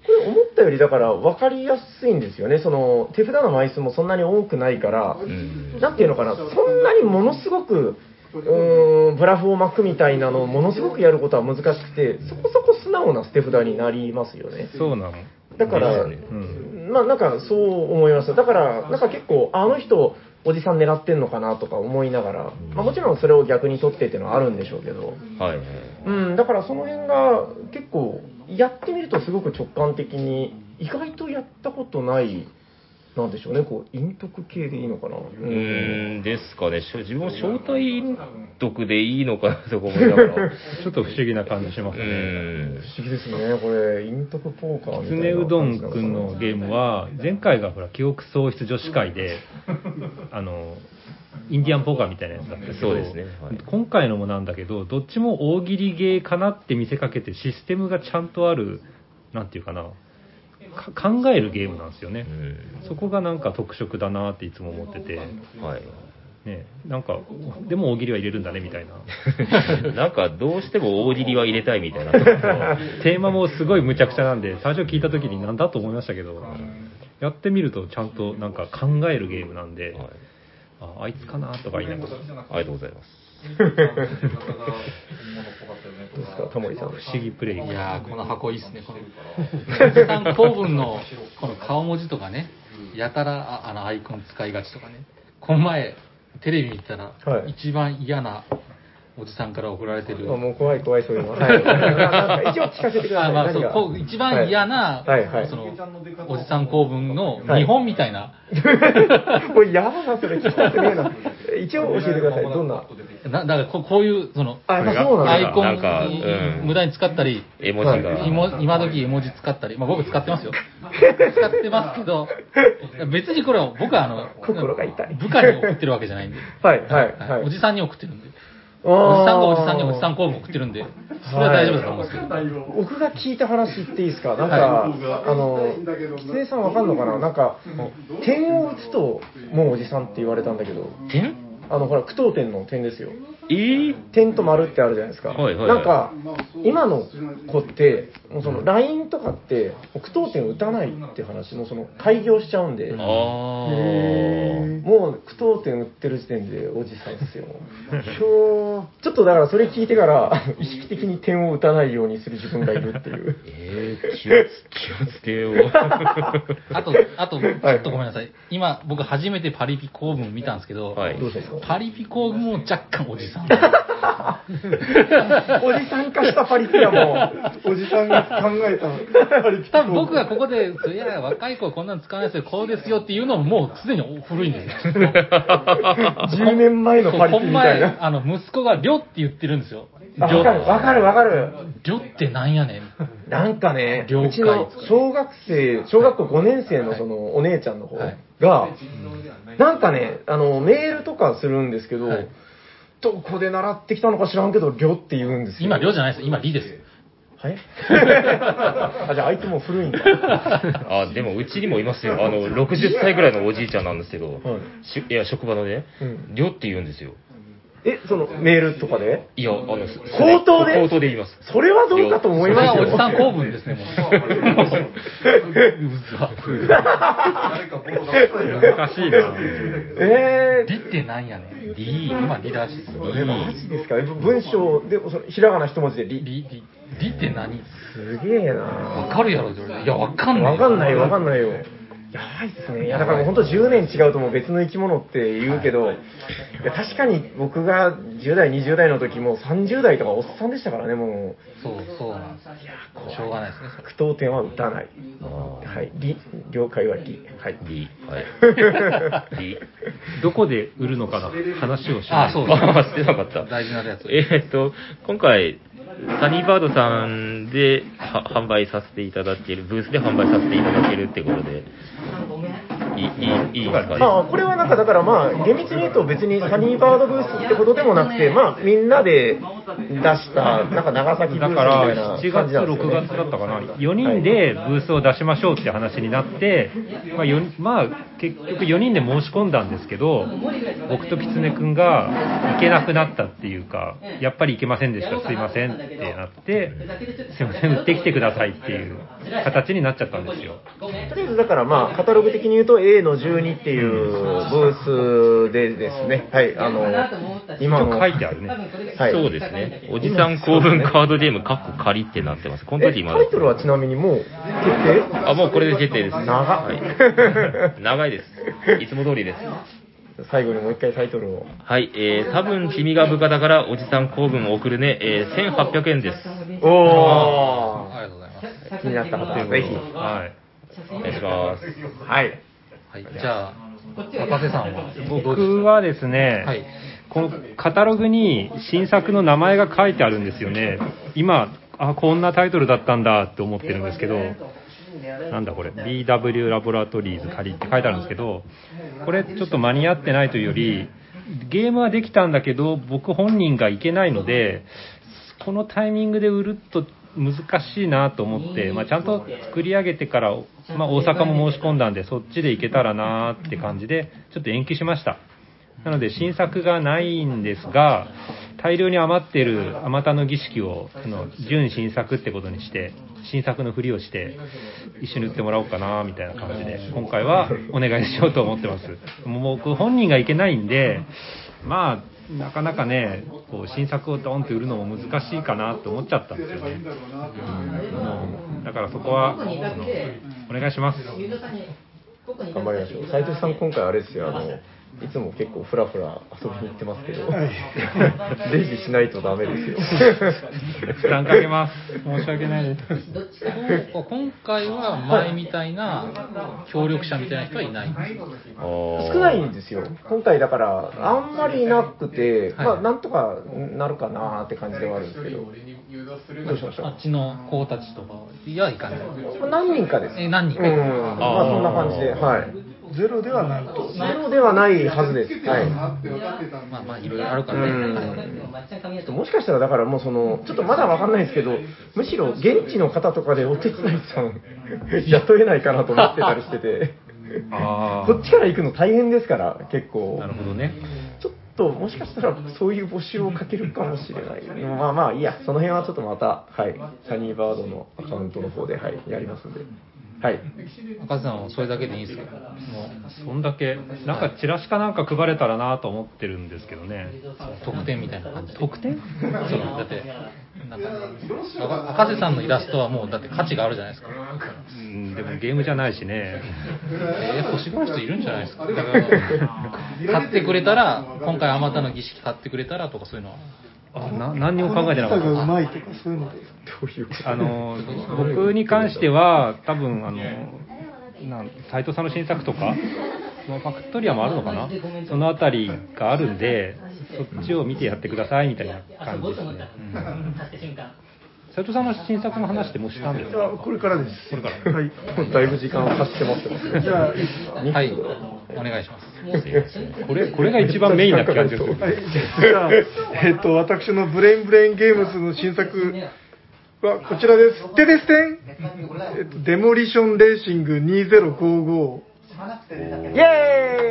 S4: これ思ったよりだから分かりやすいんですよね。その手札の枚数もそんなに多くないから、
S2: うん。
S4: なんていうのかな、そんなにものすごく、うーん、ブラフを巻くみたいなのをものすごくやることは難しくて、そこそこ素直な捨て札になりますよね。
S5: そうなの？
S4: だから、
S2: ね
S5: うん。
S4: まあなんかそう思います。だから、なんか結構、あの人、おじさん狙ってんのかなとか思いながら、まあもちろんそれを逆に取ってっていうのはあるんでしょうけど、
S2: はいはい。
S4: うん、だからその辺が結構、やってみるとすごく直感的に、意外とやったことない、なんでしょうね、こう、陰徳系でいいのかな？う
S2: ん、ですかね。しょ自分も招待陰徳でいいのかなとか思いながら。
S5: ちょっと不思議な感じします
S2: う
S5: ね。
S2: ん。
S4: 不思議ですね、これ、陰徳ポーカーみたいな
S5: ねうどんくんのゲームは、前回がほら、記憶喪失女子会で、あの、インディアンポーカーみたいなやつだったけど、
S2: そうですねはい
S5: 今回のもなんだけど、どっちも大喜利ゲーかなって見せかけて、システムがちゃんとある、なんていうかな、か考えるゲームなんですよね
S2: う。ん。
S5: そこがなんか特色だなっていつも思ってて、
S2: はい。
S5: ね、なんか、でも大喜利は入れるんだねみたいな。
S2: なんか、どうしても大喜利は入れたいみたいな
S5: テーマもすごい無茶苦茶なんで、最初聞いた時になんだと思いましたけど、やってみるとちゃんとなんか考えるゲームなんで、
S2: はい。
S5: ああいつかなとか言いながら、
S2: ありがとうございます。
S4: どうですか、タモリさん。
S5: 不思議プレイ。
S1: いやー、この箱いいっすね。この、さん公文の、この顔文字とかね、やたら、ああの、アイコン使いがちとかね。この前、テレビ見てたら、
S4: はい
S1: 一番嫌なおじさんから送られてる。
S4: あもう怖い怖い、そういうのは。はい。なんか一応聞かせてください。
S1: あまあ、そうこう一番嫌な、
S4: はいはいはい
S1: その、おじさん公文の
S4: はい
S1: 見本みたいな、
S4: これやだな、それ聞きたくねえな。一応教えてください。どんな？
S1: なだからこうこういう、その、
S4: あ、やっぱそうなんだ。
S1: アイコン
S2: うん
S1: 無駄に使ったり、
S2: 絵文字が。
S1: 今時絵文字使ったり、まあ僕使ってますよ。使ってますけど、別にこれは僕はあの、
S4: 心が痛い
S1: 部下に送ってるわけじゃないんで。
S4: はい、はい、はい。
S1: おじさんに送ってるんで。おじさんがおじさんにおじさん公文送ってるんで、それは大丈夫だと思うんですけど。
S4: 僕が聞いた話言っていいですか？なんか、あの、きつねさんわかんのかな？なんか、点を打つと、もうおじさんって言われたんだけど、
S2: 点？
S4: あの、ほら、句読点の点ですよ。
S2: えー、
S4: 点と丸ってあるじゃないですか。
S2: はいはいはい
S4: なんか、今の子って、もうその LINE とかって、句読点打たないって話、もうその開業しちゃうんで。もう句読点打ってる時点でおじさんっすよ。ひょーちょっとだからそれ聞いてから、意識的に点を打たないようにする自分がいるっていう。
S2: えー、気をつ、気をつけよう。
S1: あと、あと、ちょっとごめんなさい。今、僕初めてパリピ公文見たんですけど、
S2: はい
S4: どうしたんですか？
S1: パリピ公文も若干おじさん。
S4: おじさん化したパリピはもう、
S3: おじさんが考えたパリピ
S1: 多分僕がここで、いや、若い子はこんなの使わないですよ、こうですよっていうのももうすでに古いんですよ。
S4: 10年前のパリピみたいな。
S1: あの、息子がりょって言ってるんですよ。
S4: あわかる、わかる、わかる。
S1: りょってなんやねん。
S4: なんかね、うちの小学生、小学校5年生のそのお姉ちゃんの方
S1: はい
S4: が、なんかね、あの、メールとかするんですけど、
S1: はい
S4: どこで習ってきたのか知らんけど、りょって言うんですよ。
S1: 今、りょじゃないです。今、りです。
S4: はい？あ、じゃああいつもう古いんだ。
S2: あ、でもうちにもいますよ。あの、60歳ぐらいのおじいちゃんなんですけど、
S4: はい
S2: しいや、職場のね
S4: うん、
S2: りょって言うんですよ。
S4: え、そのメールとかで？
S2: いや、あの、
S4: 口頭で？
S2: 口頭で言います。
S4: それはどうかと思
S1: それ
S4: いますよ。
S1: はおじさん 公文ですね、もう。
S5: 難しいな。
S4: えー、
S1: りってなんやねん。り、今、りらしいです。
S4: えマジですか？え文章でもそのひらがな一文字でり。
S1: り、り、りって何？
S4: すげえな
S1: わかるやろいや、わかんない。
S4: わかんないよ、わかんないよ。やばいっすね。いや、だから本当10年違うともう別の生き物って言うけど、いや確かに僕が10代、20代の時もう30代とかおっさんでしたからね、もう。
S1: そう、そうなんです。しょうがないですね、
S4: 点は打たない。はい。り、了解はり。はい。
S2: り、はい。り。
S5: どこで売るのかな話をし
S1: あ、そうです。
S2: あ、してなかった。
S1: 大事なやつ。
S2: えーっと、今回、サニーバードさんで販売させていただける、ブースで販売させていただけるってことで、いい、いい。
S4: まあ、これはなんかだからまあ、厳密に言うと別にサニーバードブースってことでもなくて、まあ、みんなで出した、なんか長崎ブースみ
S5: だから
S4: たいな
S5: 7月、
S4: 感じなんですよ、
S5: 6
S4: ね。
S5: 月だったかな、4人でブースを出しましょうって話になって、まあ、よまあ、結局4人で申し込んだんですけど、僕と狐くんが行けなくなったっていうか、やっぱり行けませんでした、すいませんってなって、すいません、売ってきてくださいっていう形になっちゃったんですよ。
S4: とりあえずだからまあ、カタログ的に言うと A の12っていうブースでですね、はい、あの、今の、
S5: 書いてあるね。
S4: はい。
S2: そうですね。おじさん公文カードゲーム、カッコ仮ってなってます。この
S4: え
S2: 時今
S4: タイトルはちなみにもう決定？
S2: あ、もうこれで決定です。
S4: 長っ
S2: はい。長いです。いつも通りです。
S4: 最後にもう一回タイトルを。
S2: はい、えー、多分君が部下だからおじさん公文を送るね、えー、1800円です。
S4: お。ー気になった方はぜひ。
S5: はい。
S2: お願いします。
S4: はい。
S1: はい、じゃあ、若瀬さんは？
S5: 僕はですね、
S1: はい
S5: このカタログに新作の名前が書いてあるんですよね。今、あ、こんなタイトルだったんだって思ってるんですけど、なんだこれ、BW ラボラトリーズ仮って書いてあるんですけど、これちょっと間に合ってないというより、ゲームはできたんだけど、僕本人がいけないので、このタイミングで売ると難しいなと思って、まあ、ちゃんと作り上げてから、まあ、大阪も申し込んだんで、そっちでいけたらなって感じで、ちょっと延期しました。なので、新作がないんですが、大量に余っているあまたの儀式を、あの、純新作ってことにして、新作のふりをして、一緒に売ってもらおうかな、みたいな感じで、今回はお願いしようと思ってます。もう僕本人がいけないんで、まあ、なかなかね、こう新作をドンと売るのも難しいかなと思っちゃったんですよね。うんもうだからそこは、あのお願いします。
S4: 頑張りましょう。斉藤さん、今回あれですよ、あの、いつも結構ふらふら遊びに行ってますけど、レジしないとダメですよ。
S5: 負担かけます。申し訳ないです。
S1: こ今回は前みたいな協力者みたいな人はいない
S4: 少ないんですよ。今回だから、あんまりいなくて、
S1: はい
S4: まあ、なんとかなるかなって感じではあるんですけど、どうしましょう
S1: あっちの子たちとかいやいかない。
S4: 何人かです。
S1: え何人か
S4: うん。まあ、そんな感じで、はい。
S3: ゼロではないと。
S4: ゼロではないはずです。はい。
S1: まあまあいろいろあるからね。
S4: もしかしたらだからもうその、ちょっとまだわかんないですけど、むしろ現地の方とかでお手伝いさん雇えないかなと思ってたりしてて、
S5: あ
S4: こっちから行くの大変ですから、結構
S5: な。るほどね。
S4: ちょっと、もしかしたらそういう募集をかけるかもしれない。まあまあ、いいや、その辺はちょっとまた、はい、サニーバードのアカウントの方で、はい、やりますんで。はい。
S1: 赤瀬さんはそれだけでいいんですか？も
S5: そんだけ、なんかチラシかなんか配れたらなと思ってるんですけどね。
S1: う特典みたいな感じで。
S5: 特典？
S1: そう。だってなんか赤赤瀬さんのイラストはもうだって価値があるじゃないですか。
S5: うん、でもゲームじゃないしね。
S1: えー、欲しがる人いるんじゃないですか？だから買ってくれたら今回あまたの儀式買ってくれたらとかそういうのは
S5: あな何にも考えてなかっ
S3: この方がう
S5: た。
S3: まいとかそういうので。
S4: どういう
S5: あの、僕に関しては、多分、あの、なん斉藤さんの新作とか、まあファクトリアもあるのかな？そのあたりがあるんで、そっちを見てやってくださいみたいな感じですね。
S6: 足した瞬間。
S5: 斉藤さんの新作の話ってもうしたんですか？
S3: あこれからです。
S5: これから
S3: はい。
S4: もうだいぶ時間を走ってますね。
S3: じゃあ、
S1: はいお願いします
S5: これ、これが一番メインな気がする。
S3: はい、じゃあ、えっと、私のブレインブレインゲームズの新作はこちらです。でですてんえっと、デモリションレーシング2055。
S4: イェ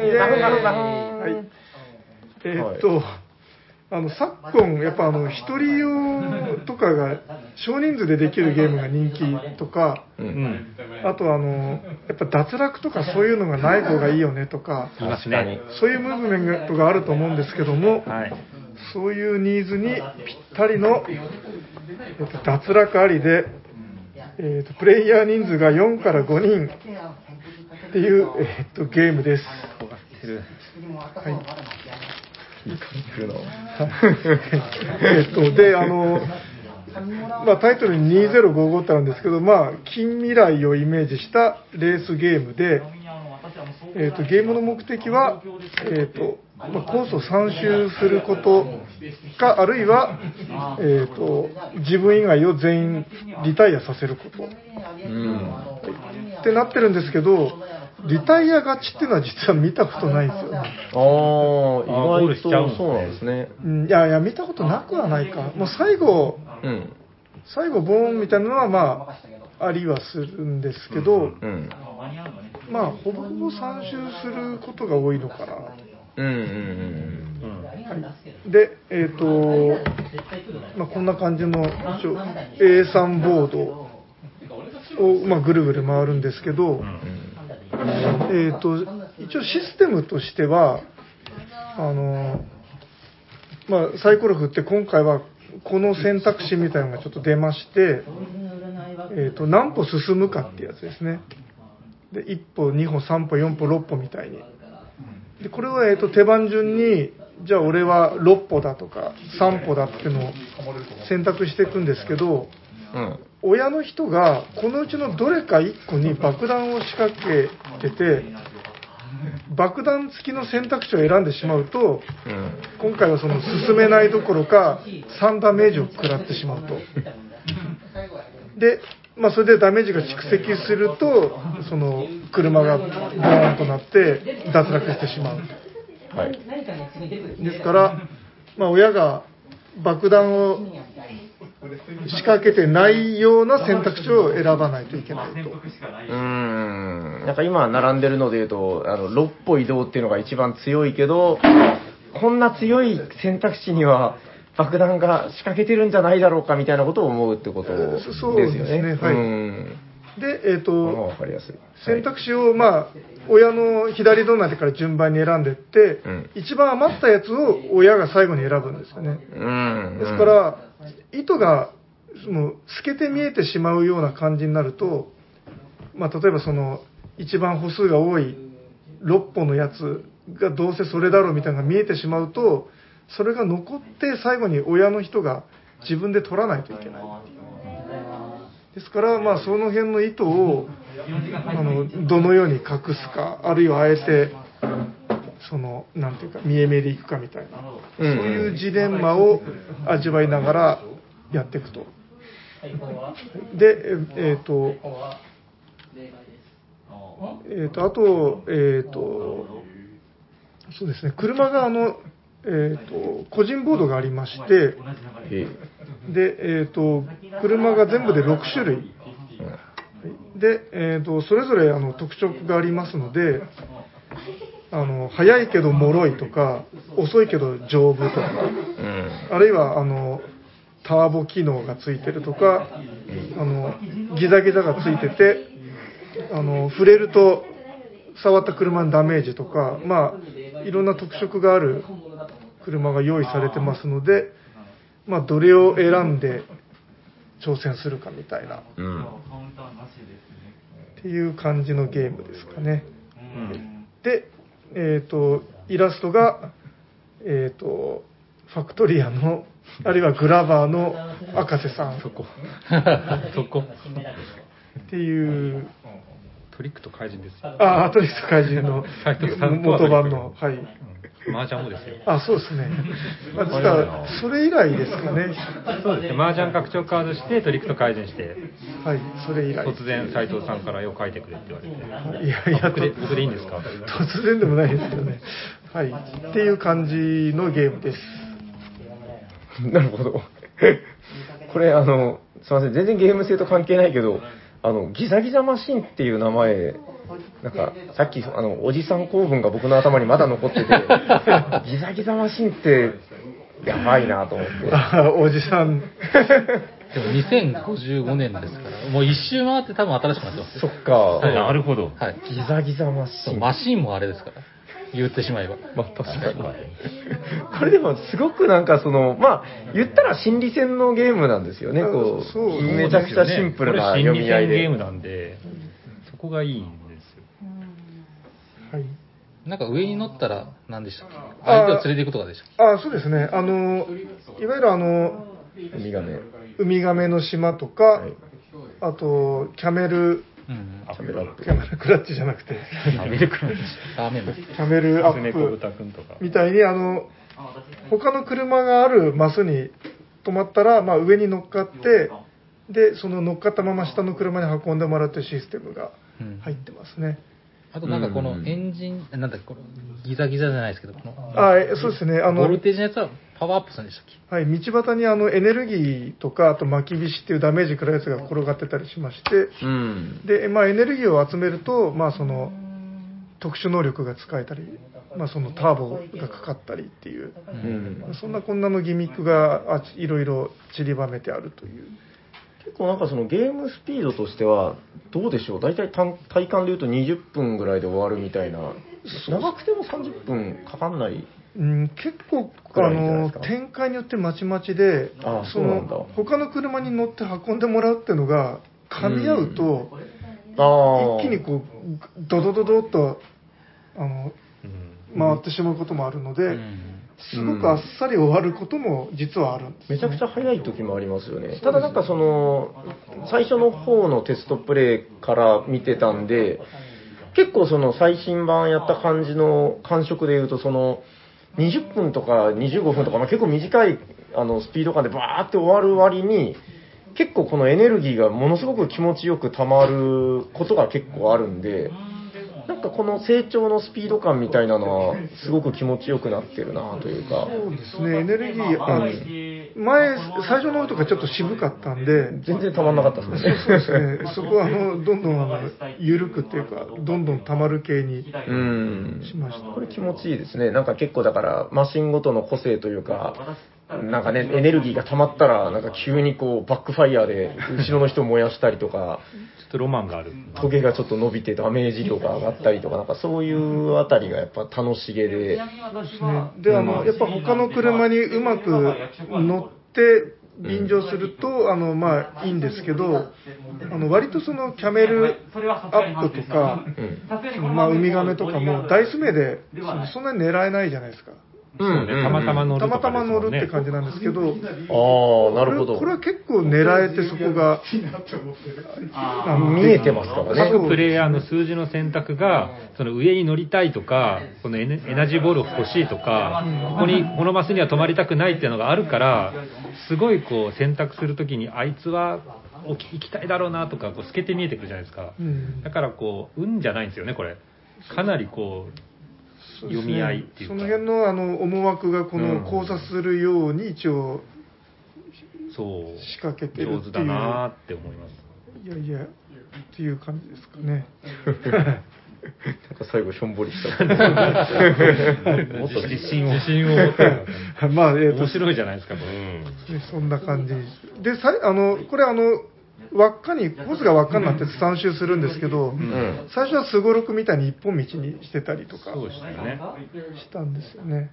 S4: ーイ
S3: はい。えっと、あの、昨今、やっぱあの、一人用とかが、少人数でできるゲームが人気とか、
S5: うん。
S3: あとあの、やっぱ脱落とかそういうのがない方がいいよねとか。そういうムーブメントがあると思うんですけども、
S5: はい。
S3: そういうニーズにぴったりの、えっと、脱落ありで、えっと、プレイヤー人数が4から5人っていう、えっと、ゲームです。
S4: いい。
S3: えっと、で、あの、まあ、タイトルに2055ってあるんですけど、まあ、近未来をイメージしたレースゲームで、えっと、ゲームの目的は、えっと、まあ、コースを3周することか、あるいは、えっと、自分以外を全員リタイアさせること。
S4: うん。
S3: ってなってるんですけど、リタイア勝ちっていうのは実は見たことないんですよね。
S4: ああ、意外とそうなんですね。
S3: うんいやいや、見たことなくはないか。もう最後、
S4: うん。
S3: 最後、ボーンみたいなのは、まあ、ありはするんですけど、
S4: うん。
S3: まあ、ほぼほぼ3周することが多いのかな。
S4: うんうんうん
S3: で、えっ、と、まあ、こんな感じの一応 A3 ボードを、まあ、ぐるぐる回るんですけど、えっ、と、一応システムとしては、あの、まあ、サイコロ振って今回はこの選択肢みたいなのがちょっと出まして、えっ、と、何歩進むかってやつですね。で、1歩、2歩、3歩、4歩、6歩みたいに。で、これは、えっ、と、手番順に、じゃあ俺は6歩だとか、3歩だっていうのを選択していくんですけど、
S4: うん。
S3: 親の人がこのうちのどれか1個に爆弾を仕掛けてて、爆弾付きの選択肢を選んでしまうと、
S4: うん。
S3: 今回はその進めないどころか、3ダメージを食らってしまうと。で、まあ、それでダメージが蓄積すると、その車がボーンとなって脱落してしまう。
S4: はい。
S3: ですから、まあ、親が爆弾を仕掛けてないような選択肢を選ばないといけないと。
S4: うーん。なんか今並んでるので言うと、あの、6歩移動っていうのが一番強いけど、こんな強い選択肢には爆弾が仕掛けてるんじゃないだろうかみたいなことを思うってことですよね。
S3: そうですねはい
S4: うん。
S3: で、えっ、
S4: まあ
S3: と
S4: わ、かりやすい。
S3: 選択肢を、まあ、親の左隣から順番に選んでって、
S4: うん
S3: 一番余ったやつを親が最後に選ぶんですよね。
S4: うん。
S3: ですから、糸がもう透けて見えてしまうような感じになると、まあ、例えばその一番歩数が多い6歩のやつがどうせそれだろうみたいなのが見えてしまうと、それが残って最後に親の人が自分で取らないといけない。ですから、まあ、その辺の意図をあのどのように隠すか、あるいはあえて、その、なんていうか、見え目でいくかみたいな、そういうジレンマを味わいながらやっていくと。で、えっ、と、えっ、と、あと、えっ、と、そうですね、車があの、えっ、と、個人ボードがありまして、
S4: え
S3: で、えっ、と、車が全部で6種類。で、えっ、と、それぞれあの特徴がありますので、あの、速いけど脆いとか、遅いけど丈夫とか、
S4: うん。
S3: あるいは、あの、ターボ機能がついてるとか、あの、ギザギザがついてて、あの、触れると、触った車にダメージとか、まあ、いろんな特色がある車が用意されてますので、まあ、どれを選んで挑戦するかみたいな、っ
S4: うん。
S3: ていう感じのゲームですかね。で、えっ、と、イラストが、えっ、と、ファクトリアの、あるいはグラバーの赤瀬さん
S5: そこ。そこ。
S3: っていう、
S5: トリックと怪人ですよ。
S3: あ、アトリスト怪人の元版の、はい。
S5: 麻雀もですよ。
S3: あ、そうですね。まあ、実は、それ以来ですかね。
S5: そうですね。麻雀拡張カードして、トリックと改善して、
S3: はい、それ以来。
S5: 突然斉藤さんから絵を描いてくれって言われて。
S3: いやいや、
S5: 僕で僕でいいんですか？
S3: 突然でもないですけどね。はい。っていう感じのゲームです。
S4: なるほど。これ、あの、すいません、全然ゲーム性と関係ないけど、あの、ギザギザマシンっていう名前、なんか、さっき、あの、おじさん構文が僕の頭にまだ残ってて、ギザギザマシンって、やばいなと思って。
S3: あ おじさん。
S1: でも2055年ですから、もう一周回って多分新しくなってますよ。
S4: そっか、
S2: なるほど。
S1: はい。
S4: ギザギザマシン。
S1: マシンもあれですから。言ってしまえば。
S4: まあ確かに。これでもすごくなんかその、まあ言ったら心理戦のゲームなんですよね、こう。
S3: そう
S4: めちゃくちゃシンプルな読み合いで。
S5: 心理戦ゲームなんで、そこがいい。
S3: はい。
S1: なんか上に乗ったら何でしたっけ？相手を連れて行くとかでしたっけ？
S3: あ、そうですね。あの、いわゆるあの、
S4: ウミガメ。
S3: ウミガメの島とか、
S4: はい
S3: あと、キャメル、
S1: うん。
S4: キャメラップ
S3: キ。ャメルクラッチじゃなくて、
S5: アメリカン
S1: ダメも。
S3: キャメルアップ
S5: ブタくんとか。
S3: みたいに、あの、他の車があるマスに止まったら、まあ、上に乗っかって、で、その乗っかったまま下の車に運んでもらうというシステムが
S1: うん
S3: 入ってますね。
S1: あとなんかこのエンジン、なんだっけ、このギザギザじゃないですけど、この、
S3: あえそうですね。あの、
S1: ボルテージのやつはパワーアップするんでしたっけ？
S3: はい、道端にあのエネルギーとか、あと巻き菱っていうダメージ食らうやつが転がってたりしまして、
S4: うん。
S3: で、まあ、エネルギーを集めると、まあ、その特殊能力が使えたり、まあ、そのターボがかかったりっていう、
S4: うん。
S3: そんなこんなのギミックがあいろいろ散りばめてあるという。
S4: 結構なんかそのゲームスピードとしては、どうでしょう？大体単体感で言うと20分ぐらいで終わるみたいな。長くても30分かかんない。
S3: うん、結構あの展開によってまちまちで
S4: ああ
S3: そ
S4: そうなんだ
S3: の他の車に乗って運んでもらうっていうのが噛み合うと、
S4: ああ。
S3: 一気にこうドドドドっとあの
S5: うん
S3: 回ってしまうこともあるので、
S1: うん
S3: すごくあっさり終わることも実はあるんです、
S4: めちゃくちゃ早い時もありますよね。ただなんかその、最初の方のテストプレイから見てたんで、結構その最新版やった感じの感触で言うと、その、20分とか25分とか、まあ、結構短いあのスピード感でバーって終わる割に、結構このエネルギーがものすごく気持ちよく溜まることが結構あるんで、なんかこの成長のスピード感みたいなのは、すごく気持ちよくなってるなというか。
S3: そうですねエネルギーあ前最初の方とかちょっと渋かったんで
S4: 全然溜まんなかったですね。
S3: そうですね そこはあのどんどんあの緩くっていうかどんどん溜まる系に
S4: うん。
S3: しました
S4: これ気持ちいいですね。なんか結構だから、マシンごとの個性というか、なんかね、エネルギーが溜まったら、なんか急にこう、バックファイヤーで、後ろの人を燃やしたりとか、
S5: ロマンがある。
S4: トゲがちょっ乗びてダメージ量が上がったりとか、なんかそういうあたりがやっぱ楽しげで、
S3: ですね。であのやっぱ他の車にうまく乗って便乗すると、あのまあいいんですけどあの割とそのキャメルアップとか、まあ、ウミガメとかもダイス目でそんなに狙えないじゃないですか
S4: うん
S5: たまたま乗る
S3: たまたま乗るって感じなんですけど、
S4: ああ、なるほど。
S3: これは結構狙えてそこがあの
S4: 見えてますからね。
S5: 各プレイヤーの数字の選択が、その上に乗りたいとか、このエネエナジーボール欲しいとか、ここに、このマスには止まりたくないっていうのがあるから、すごいこう選択するときに、あいつは行き行きたいだろうなとか、こう透けて見えてくるじゃないですか。
S3: うん。
S5: だからこう、運じゃないんですよね、これ。かなりこう、
S3: そうですね
S5: 読み合いっていうか
S3: その辺のあの思惑がこ
S4: うん
S3: の交差するように一応
S5: そう、
S3: 仕掛けてる
S5: 上手
S3: っていう
S5: だなって思います。
S3: いやいやっていう感じですかね
S4: なんか最後しょんぼりした。
S2: もっと自信を。
S5: 自信を
S3: まあ、えっ、と
S5: 面、白いじゃないですか、これ。
S2: うん。
S3: ねそんな感じでさいあのこれあの輪っかにコースが輪っかになって3周するんですけど、
S4: ん。
S3: 最初はすごろくみたいに一本道にしてたりとか
S5: そうでしたよね。
S3: したんですよね。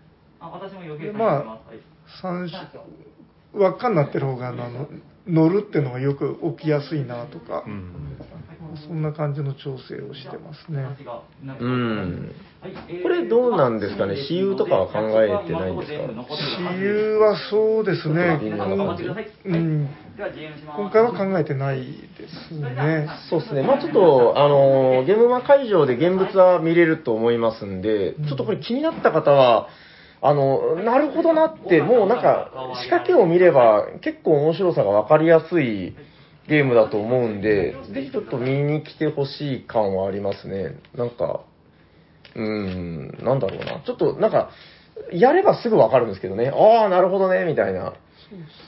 S3: でまあ三周輪っかになってる方があの乗るっていうのがよく起きやすいなとか。
S5: う、ん。
S3: そんな感じの調整をしてますね
S4: うん。これどうなんですかね？私有とかは考えてないんですか？
S3: 私有はそうですね、うん、今回は考えてないですね。
S4: そうですね。まあちょっと、あのーゲームマ会場で現物は見れると思いますんで、ちょっとこれ気になった方は、あの、なるほどなって、もうなんか、仕掛けを見れば結構面白さがわかりやすいゲームだと思うんで、ぜひちょっと見に来てほしい感はありますね。なんか、うーん、なんだろうな。ちょっとなんか、やればすぐわかるんですけどね。ああ、なるほどね、みたいな。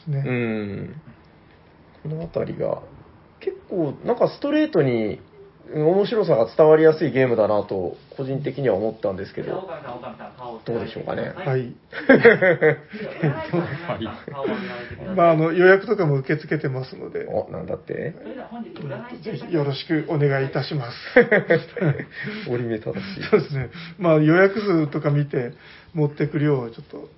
S3: ね
S4: うん。この辺りが、結構、なんかストレートにうん面白さが伝わりやすいゲームだなと、個人的には思ったんですけど、どうでしょうかね。
S3: はい。
S5: はい。
S3: まあ、あの、予約とかも受け付けてますので、
S4: お、なんだって？
S3: ぜひよろしくお願いいたします。
S4: 折り目正しい。
S3: そうですね。まあ、予約数とか見て持ってくるようちょっと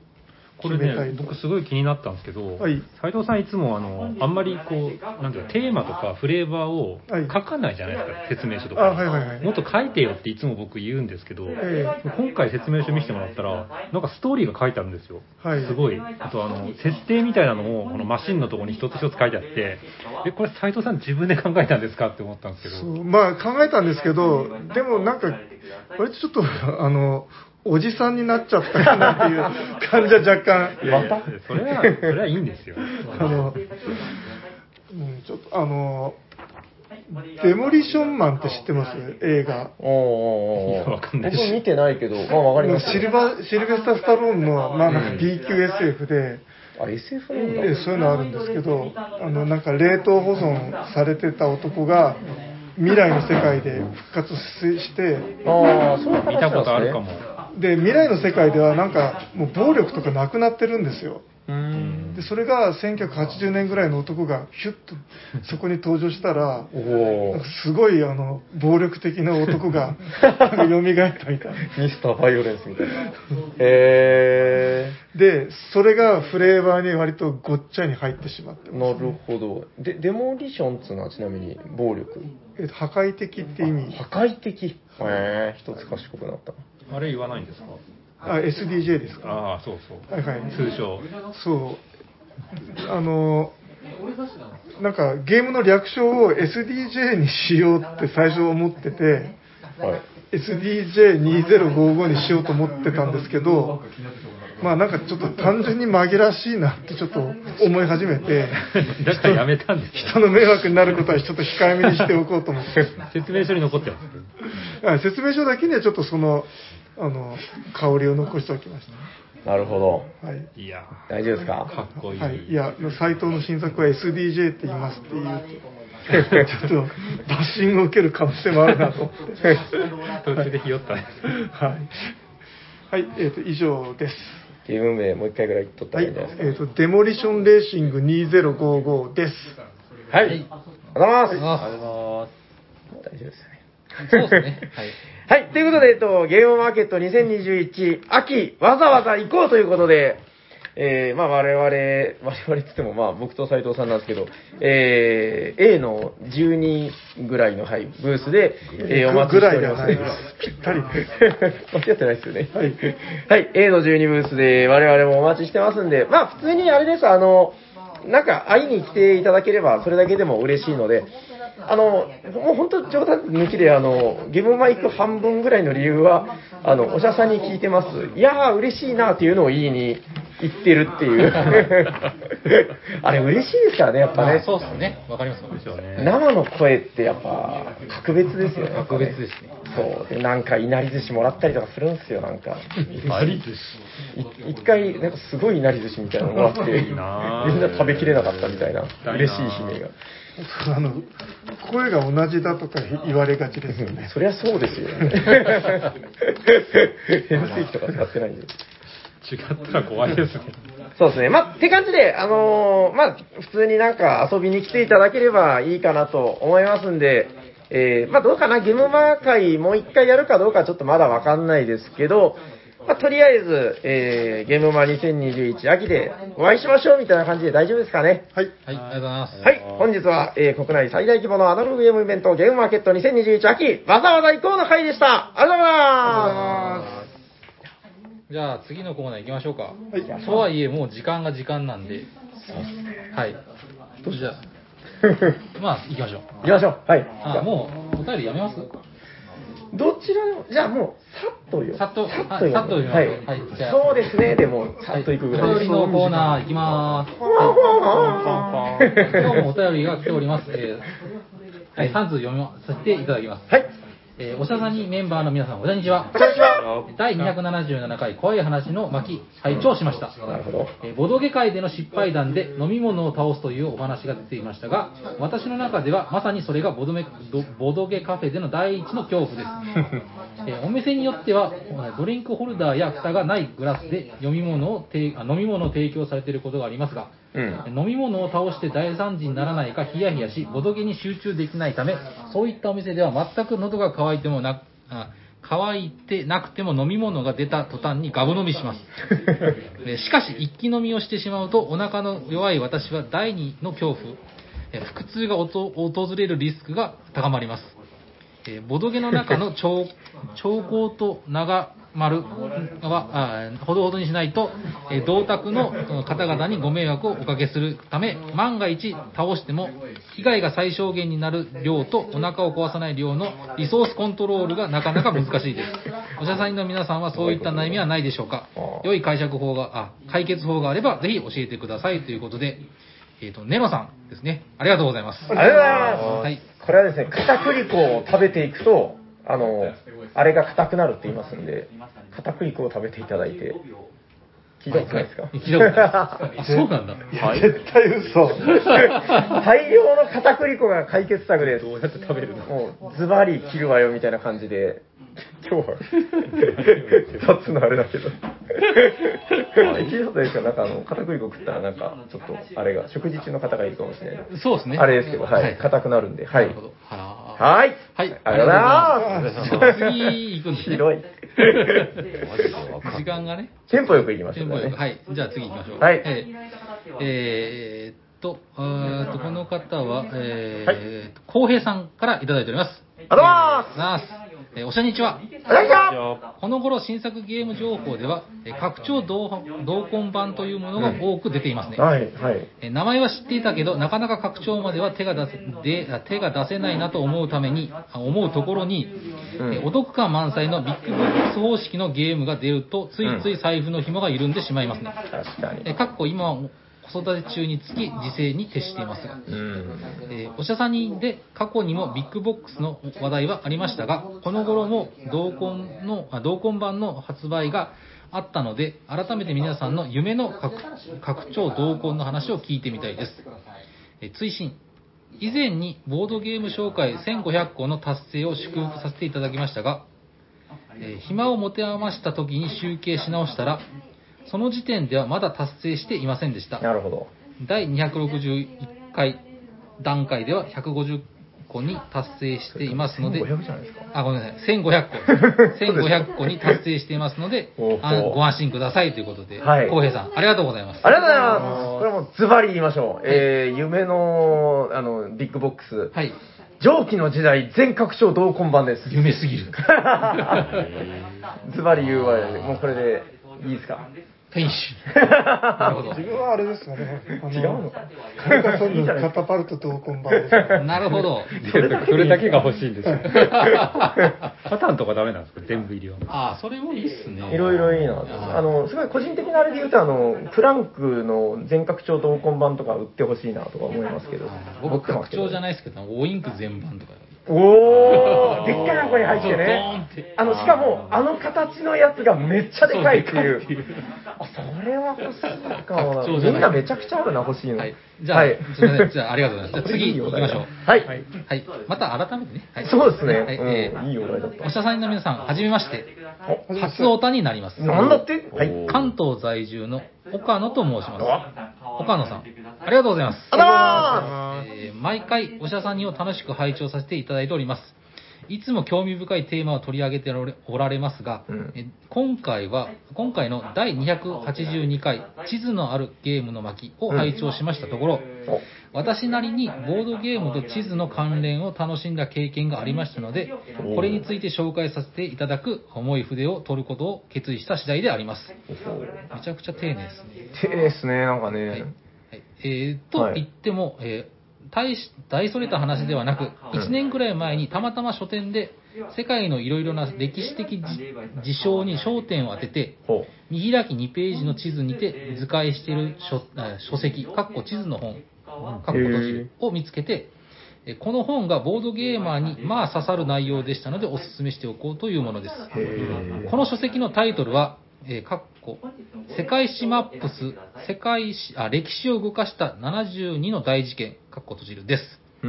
S5: これ。ね僕すごい気になったんですけど、
S3: はい
S5: 斉藤さんいつもあの、あんまりこう、なんていうか、テーマとかフレーバーを
S3: はい
S5: 書かないじゃないですか、説明書とか
S3: はいはいはい
S5: もっと書いてよっていつも僕言うんですけど、
S3: え
S5: 今回説明書見せてもらったら、なんかストーリーが書いてあるんですよ。
S3: はい
S5: すごい。あとあの、設定みたいなのも、このマシンのところに一つ一つ書いてあって、え、これ斉藤さん自分で考えたんですかって思ったんですけど。
S3: まあ考えたんですけど、でもなんか、割とちょっと、あの、おじさんになっちゃったかなっていう感じは若干、
S5: また？それは、それはいいんですよ。
S3: あの、うん、ちょっと、あの、デモリションマンって知ってます？映画。
S4: おーおーおー
S5: いやわかんないし
S4: 僕見てないけど、まあわかります。
S3: シルバーシルベスター・スタローンの、まあ、なんか
S4: うん
S3: B 級 SF で、
S4: あ、SF なんだ。
S3: えそういうのあるんですけど、あの、なんか冷凍保存されてた男が、未来の世界で復活して、
S4: ああ、そういう話なんですね。
S5: 見たことあるかも。
S3: で、未来の世界ではなんか、もう暴力とかなくなってるんですよ。
S4: うーん。
S3: で、それが1980年ぐらいの男がヒュッとそこに登場したら、すごいあの、暴力的な男がなんか蘇ったみたいな。
S4: ミスターバイオレンスみたいな。へ
S3: で、それがフレーバーに割とごっちゃに入ってしまって
S4: ー。
S3: ます。
S4: なるほど。で、デモリションっつうのはちなみに暴力？
S3: えっと、破壊的って意味。
S4: 破壊的？へえ、一つ賢くなった。
S5: あれ言わないんですか？
S3: あ、SDJ ですか？
S5: ああ、そうそう。
S3: はいはい。
S5: 通称。
S3: そう。あの、なんかゲームの略称を SDJ にしようって最初思ってて、
S4: はい。
S3: SDJ2055 にしようと思ってたんですけど、まあなんかちょっと単純に紛らわしいなってちょっと思い始めて、
S5: だからやめたんですよ
S3: 人の迷惑になることはちょっと控えめにしておこうと思って、
S5: 説明書に残ってます。
S3: あ説明書だけにはちょっとその、あの、香りを残しておきまし
S4: なるほど。
S3: た。はい。
S5: いや
S4: 大丈夫です
S5: ー、か？
S4: か
S5: っこいい。
S3: はい、いや、斎藤の新作は SDJ って言いますって言うと、ちょっとバッシングを受ける可能性もあるなと思って。
S5: 途中でひよったね。
S3: はい。はい、えっ、と、以上です。
S4: ゲーム名もう一回ぐらい言っとった
S3: はい
S4: らいいんじゃないです、
S3: えっ、と、デモリションレーシング2055です。
S4: か。はい。ありがとうございます。
S2: ありがとうございます。
S4: 大丈夫ですよね。
S1: そうですね。はい。
S4: はい。ということで、えっと、ゲームマーケット2021秋、わざわざ行こうということで、えー、まあ我々、我々ってっても、まあ僕と斉藤さんなんですけど、えー、A の12ぐらいの、はい、ブースで、えー、お待ち
S3: ぐら
S4: しておりま。
S3: いではないですす。ぴったり。
S4: 間違ってないですよね。
S3: はい。
S4: はい、A の12ブースで我々もお待ちしてますんで、まあ普通にあれです、あの、なんか会いに来ていただければそれだけでも嬉しいので、あの、もう本当冗談抜きで、あの、ゲームマイク半分ぐらいの理由は、あの、おしゃさんに聞いてます。いやー嬉しいなっていうのを言いに言ってるっていう。あれ嬉しいですからね、やっぱね。
S1: そうですね。わかります。
S5: ね。
S4: 生の声ってやっぱ格別ですよね。
S1: 格別ですね。
S4: そう。で、なんか、いなり寿司もらったりとかするんですよ、なんか。
S5: はい。
S4: い一回、なんかすごいいなり寿司みたいなのもらって、みん
S5: な
S4: 食べきれなかったみたいな、嬉しい悲鳴が。
S3: あの、声が同じだとか言われがちですよね。
S4: そりゃそうですよね。変声機とか使ってないんで。
S5: 違ったら怖いですね。
S4: そうですね。まあ、って感じで、あのーまあ、普通になんか遊びに来ていただければいいかなと思いますんで、えーまあ、どうかな、ゲームマー会もう一回やるかどうかちょっとまだわかんないですけど、まあ、とりあえず、えーゲームマー2021秋でお会いしましょうみたいな感じで大丈夫ですかね。
S3: はい。
S1: はい、ありがとうございます。
S4: はい、本日は、えー国内最大規模のアナログゲームイベント、ゲームマーケット2021秋、わざわざ行こうの会でした。ありがとうございます。
S1: じゃあ次のコーナー行きましょうか。
S3: はい
S1: とはいえもう時間が時間なんで。はい。じゃあ、まあ行きましょう。
S4: 行きましょう。はい。
S1: あ、もうお便りやめます？
S4: どちらでも、じゃあもう、さっとよ。
S1: さっと
S4: さっと
S1: はいさっと
S4: はい。
S1: はいじゃあ
S4: そうですね、でも、さっといくぐらい
S1: お。便りのコーナー行きまーす。今日もお便りが来ております。えー、はい、3通読みさせていただきます。
S4: はい。
S1: えーおしゃさにメンバーの皆さん、こんにちは。
S4: こんにちは。
S1: 第277回怖い話の巻、拝聴しました。
S4: なるほど。
S1: えーボドゲ界での失敗談で飲み物を倒すというお話が出ていましたが、私の中ではまさにそれがボドメドボドゲカフェでの第一の恐怖です。えーお店によっては、ドリンクホルダーや蓋がないグラスで飲み物を飲み物を提供されていることがありますが、
S4: うん。
S1: 飲み物を倒して大惨事にならないかヒヤヒヤし、ボドゲに集中できないため、そういったお店では全く喉が渇いてもな、あ乾いてなくても飲み物が出た途端にガブ飲みします。えしかし、一気飲みをしてしまうと、お腹の弱い私は第二の恐怖、え腹痛がおと訪れるリスクが高まります。えーボドゲの中の兆兆候と長丸はあほどほどにしないと、えー同卓のうん方々にご迷惑をおかけするため、万が一倒しても、被害が最小限になる量とお腹を壊さない量のリソースコントロールがなかなか難しいです。おしゃさんの皆さんはそういった悩みはないでしょうか良い解釈法が、あ、解決法があれば、ぜひ教えてくださいということで、えっ、と、ネロさんですね。ありがとうございます。
S4: ありがとうございます。
S1: はい。
S4: これはですね、片栗粉を食べていくと、あの、あれが硬くなるって言いますんで、片栗粉を食べていただいて、聞いたことないですか？
S1: 聞いたことない。あ、そうなんだ。
S5: はい。
S3: 絶対嘘。
S4: 大量の片栗粉が解決策です。
S5: どうやって食べるの？
S4: もう、ズバリ切るわよみたいな感じで、今日は、雑なあれだけど。聞いたことないですか？なんかあの、片栗粉食ったらなんか、ちょっと、あれが、食事中の方がいるかもしれない。
S1: そうですね。
S4: あれですけど、はい。硬くなるんで、は
S1: ないるほ。ど。は
S4: はい。
S1: はい
S4: ありがとうございます。
S1: 次行くんですね。
S4: 広い。
S1: 時間がね。
S4: テンポよくいきましょう
S1: テンポよく
S4: ね。
S1: はい。じゃあ次行きましょう。
S4: はい
S1: えーえーっと、えーっと、この方は、えーっと、浩平さんからいただいております。
S4: ありがとうございます。
S1: えーおしゃにちは。この頃新作ゲーム情報では、えー拡張同同梱版というものが多く出ていますね。
S4: はい、はい。
S1: えー名前は知っていたけど、なかなか拡張までは手が出せであ手が出せないなと思うために、あ思うところに、
S4: うん
S1: えーお得感満載のビッグボックス方式のゲームが出ると、ついつい財布の紐が緩んでしまいますね。
S4: 確かに。
S1: えーかっこ今は子育て中につき自制に徹していますが。
S4: うん。
S1: えーおしゃさにで過去にもビッグボックスの話題はありましたが、この頃も同梱の、あ同梱版の発売があったので、改めて皆さんの夢の拡拡張同梱の話を聞いてみたいです。えー追伸以前にボードゲーム紹介1500個の達成を祝福させていただきましたが、えー暇を持て余した時に集計し直したら、その時点ではまだ達成していませんでした。
S4: なるほど。
S1: 第261回段階では150個に達成していますので、
S4: 1500じゃないですか。
S1: あ、ごめんなさい、1500個。1500個に達成していますので
S4: ほうほう、
S1: あご安心くださいということで、
S4: はい
S1: 浩平さん、ありがとうございます。
S4: ありがとうございます。これもうズバリ言いましょう。えー、夢の、あの、ビッグボックス。
S1: はい。
S4: 上記の時代全拡張同梱版です。
S1: 夢すぎる。
S4: ズバリ言うわよ。もうこれでいいですか？
S1: 天使。なるほど。
S3: 自分はあれですよね。あ
S4: 違うの？か
S3: カルカソンヌカタパルト同梱版ですよ。
S1: なるほど。
S5: それそれだけが欲しいんですよ。パターンとかダメなんですか？全部入りは。
S1: ああ、それもいいっすね。
S4: いろいろいいな。あの、すごい個人的なあれで言うと、あの、プランクの全拡張同梱版とか売ってほしいなとか思いますけど。
S1: 僕、拡張じゃ
S4: い。
S1: ないですけど、オインク全版とか。
S4: おーでっかい箱に入ってね。あの、しかも、あの形のやつがめっちゃでかいっていう。あ、それは欲しいか もみんなめちゃくちゃあるな、欲しいの。
S1: はい。じゃあ、
S4: はい
S1: すいません。じゃあ、ありがとうございます。じゃあ次、行きましょう。
S4: はい。
S1: はい。また改めてね。はい、
S4: そうですね。
S1: はいえ
S4: いいお題だった
S1: お。しゃさんの皆さん、はじめまして。
S3: お
S1: 初オタになります。
S4: なんだって？はい。
S1: 関東在住の岡野と申します。岡野さん、ありがとうございます。
S4: あら
S1: えー毎回、おしゃさんにを楽しく拝聴させていただいております。いつも興味深いテーマを取り上げておられますが、
S4: うん
S1: え今回は、今回の第282回、地図のあるゲームの巻を拝聴しましたところ、
S4: お
S1: 私なりにボードゲームと地図の関連を楽しんだ経験がありましたので、これについて紹介させていただく重い筆を取ることを決意した次第であります。めちゃくちゃ丁寧ですね。
S4: 丁寧ですね、なんかね。
S1: はいはいえーと言っても、えー大し大それた話ではなく、
S4: うん。
S1: 1年くらい前にたまたま書店で世界のいろいろな歴史的じ事象に焦点を当てて、
S4: ほ
S1: 見開き2ページの地図にて図解している書あ書籍、かっこ地図の本、かっこ閉じるを見つけて、えこの本がボードゲーマーにまあ刺さる内容でしたのでお勧めしておこうというものです。この書籍のタイトルは、えーかっこ世界史マップス、世界史、あ、歴史を動かした72の大事件、かっこ閉じるです。こ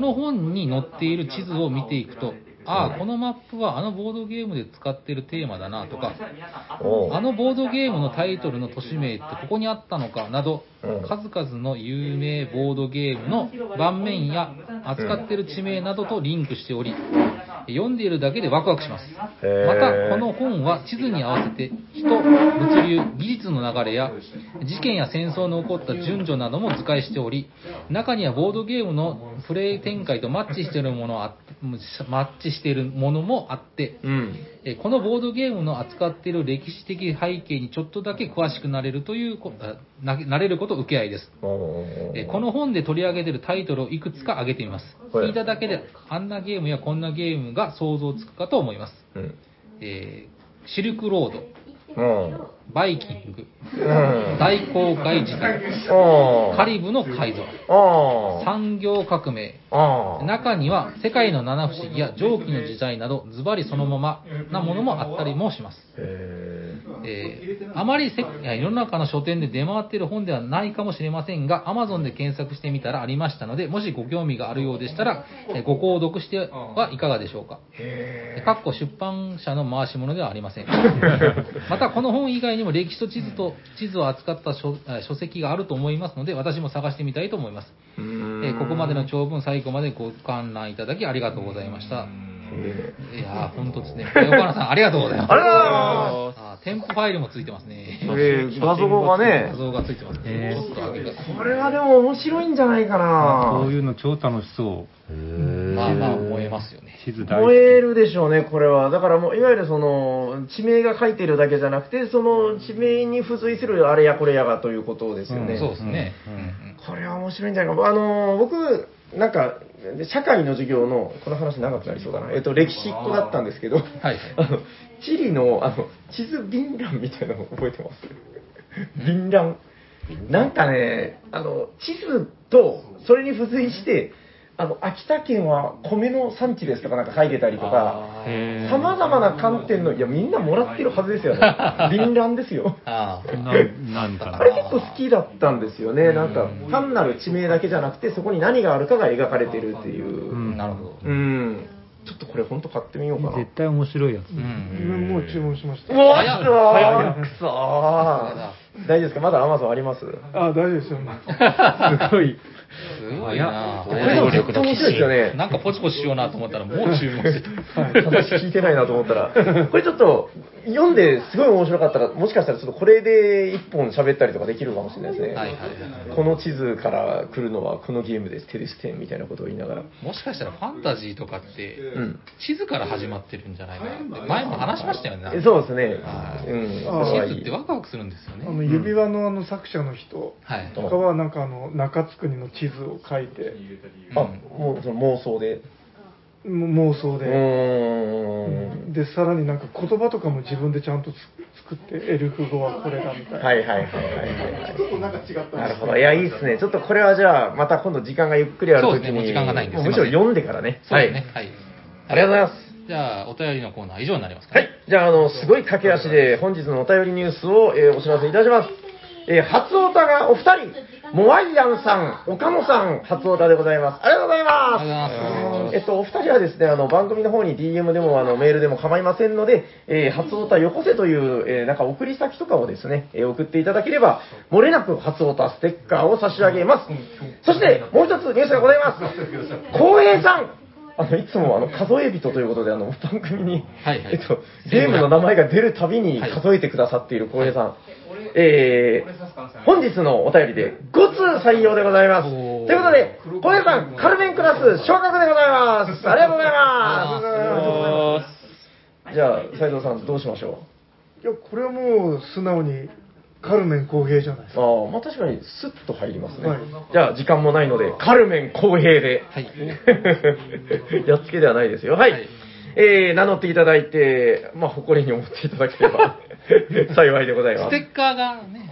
S1: の本に載っている地図を見ていくと、ああ、このマップはあのボードゲームで使っているテーマだなとか、あのボードゲームのタイトルの都市名ってここにあったのかなど
S4: うん、
S1: 数々の有名ボードゲームの盤面や扱っている地名などとリンクしており、読んでいるだけでワクワクします。また、この本は地図に合わせて人、物流、技術の流れや事件や戦争の起こった順序なども図解しており、中にはボードゲームのプレイ展開とマッチしているものはあマッチしているものもあって、
S4: うん。
S1: えーこのボードゲームの扱っている歴史的背景にちょっとだけ詳しくなれるというななれること受け合いです。
S4: お
S1: えーこの本で取り上げているタイトルをいくつか挙げてみます。
S4: はい
S1: 聞いただけであんなゲームやこんなゲームが想像つくかと思います。
S4: うん。
S1: えーシルクロード、
S4: うん。
S1: バイキング、
S4: うん。
S1: 大航海時代、
S4: あ
S1: カリブの海賊、
S4: あ。
S1: 産業革命。中には世界の七不思議や蒸気の時代などズバリそのままなものもあったりもします。
S4: へ
S1: えーあまりせ世の中の書店で出回っている本ではないかもしれませんが、Amazon で検索してみたらありましたので、もしご興味があるようでしたら、えーご購読してはいかがでしょうか。えーかっこ出版社の回し物ではありません。また、この本以外にも歴史と地図と地図を扱った書えー書籍があると思いますので、私も探してみたいと思います。
S4: え。ー
S1: ここまでの長文、最後までご観覧いただきありがとうございました。いやー、本当ですね。横原さん、ありがとうございます。
S4: ありがとうございます
S1: 添付ファイルもついてますね。
S4: えー画像がね
S1: 画、像がついてますね。
S5: へー。
S4: これはでも面白いんじゃないかな。
S5: こういうの超楽しそう。
S1: まあまあ、燃えますよね。
S4: 燃えるでしょうね、これは。だからもう、いわゆるその、地名が書いてるだけじゃなくて、その地名に付随するあれやこれやがということですよね。
S5: うん
S1: そうですね。
S5: うん
S4: これは面白いんじゃないか。あのー、僕、なんか、社会の授業の、この話長くなりそうだな。えっと、歴史っ子だったんですけど、
S1: はい
S4: あの、チリの、あの、地図便覧みたいなの覚えてます？便覧。なんかね、あの、地図と、それに付随して、あの、秋田県は米の産地ですとかなんか書いてたりとか、
S5: へー
S4: 様々な観点の、いや、みんなもらってるはずですよね。便覧ですよ。
S1: ああ。
S5: ななんか
S4: あれ結構好きだったんですよね。なんか、単なる地名だけじゃなくて、そこに何があるかが描かれてるっていう。
S5: うん
S1: なるほど。
S4: うん。ちょっとこれ本当買ってみようかな。
S5: 絶対面白いやつ。
S1: うん。
S3: 自分もう注文しました。
S4: うわ
S1: 早っ早
S4: くそー大丈夫ですか？まだアマゾンあります？
S3: あ、大丈夫ですよ。
S5: すごい、
S1: すごいな
S4: これでも絶対面白いですよね。
S1: なんかポチポチしようなと思ったら、もう注文してた。
S4: はい、話聞いてないなと思ったら、これちょっと読んですごい面白かったら、もしかしたらちょっとこれで一本喋ったりとかできるかもしれないですね。
S1: はいはいはい。
S4: この地図から来るのはこのゲームです、テレステンみたいなことを言いながら。
S1: もしかしたらファンタジーとかって
S4: うん、
S1: 地図から始まってるんじゃないかなって、前も話しましたよね。
S4: そうですね。
S1: はい
S4: うん。
S1: 地図ってワクワクするんですよね。
S3: 指輪のあの作者の人
S1: はい。
S3: とかはなんかあの中津国の地図を書いて
S4: あ、もうその妄想で。
S3: も妄想
S4: う
S3: で。でさらになんか言葉とかも自分でちゃんとつ作ってエルフ語はこれだみたいな、
S4: はいはいはいはいはい。なるほど。いや、いいっすね。ちょっとこれはじゃあ、また今度時間がゆっくりあるときに、
S1: そうですねもう時間がないんです
S4: むしろ読んでからね。
S1: そうですね。はい。
S4: ありがとうございます。
S1: じゃあ、お便りのコーナーは以上になりますかね。
S4: はい。じゃあ、あの、すごい駆け足で本日のお便りニュースを、えーお知らせいたします。えー初オタがお二人、モアイアンさん、岡野さん、初オタでございます。ありがとうございます。えっと、お二人はですね、あの、番組の方に DM でも、あの、メールでも構いませんので、えー初オタよこせという、えーなんか送り先とかをですね、えー送っていただければ、漏れなく初オタステッカーを差し上げます。そして、もう一つニュースがございます。浩平さんあの、いつもあの、数え人ということで、あの、番組に、
S1: はいはい
S4: えっと、ゲームの名前が出るたびに数えてくださっている浩平さん。えー、本日のお便りで5通採用でございます。ということで、浩平さん、カルメンクラス昇格でございます。ありがとうございます。
S1: ありがとうございます
S4: じゃあ、斉藤さん、どうしましょ
S3: いやこれはもう素直にカルメン公平じゃないですか
S4: うああ、まあ確かにスッと入りますね。
S3: はい
S4: じゃあ、時間もないので、カルメン公平で。
S1: はい
S4: やっつけではないですよ。はい。
S1: はい
S4: えー、名乗っていただいて、まあ、誇りに思っていただければ 幸いでございます。
S1: ステッカーがね、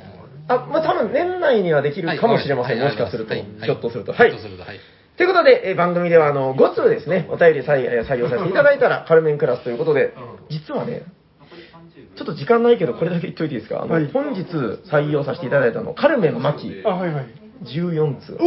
S4: あ、まあ、多分年内にはできるかもしれません。
S1: はい
S4: もしかすると、
S1: はい
S4: ひょっとすると。
S1: ひょっとすると、はい。
S4: ということで、えー番組ではあの5通ですね、お便り採用させていただいたら、カルメンクラスということで、実はね、ちょっと時間ないけど、これだけ言っといていいですか、あの
S3: はい
S4: 本日採用させていただいたの、カルメン・マキ、
S3: あはいはい
S4: 14通。
S3: お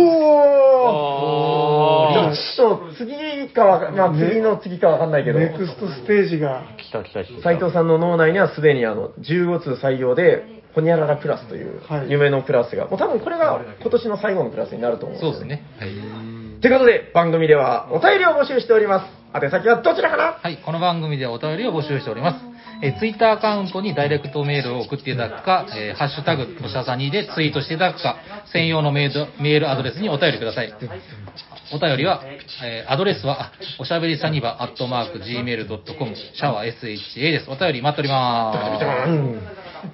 S3: お
S4: ちょっとちょっと次かわか、まあ、次の次かわかんないけど、
S3: ネクストステージが
S2: 来た来た来た。
S4: 斉藤さんの脳内にはすでにあの15通採用で、ホニャララクラスという
S3: はい
S4: 夢のクラスが、もう多分これが今年の最後のクラスになると思うんよ
S1: そうですね。はい。
S4: ということで、番組ではお便りを募集しております。宛先はどちらかな？
S1: はい、この番組ではお便りを募集しております。えー、ツイッターアカウントにダイレクトメールを送っていただくか、えーハッシュタグ、としゃさにでツイートしていただくか、専用のメールメールアドレスにお便りください。お便りは、えーアドレスは、あおしゃべりサニバ、アットマーク、gmail.com、シャワー SHA です。お便り待っております。
S4: うん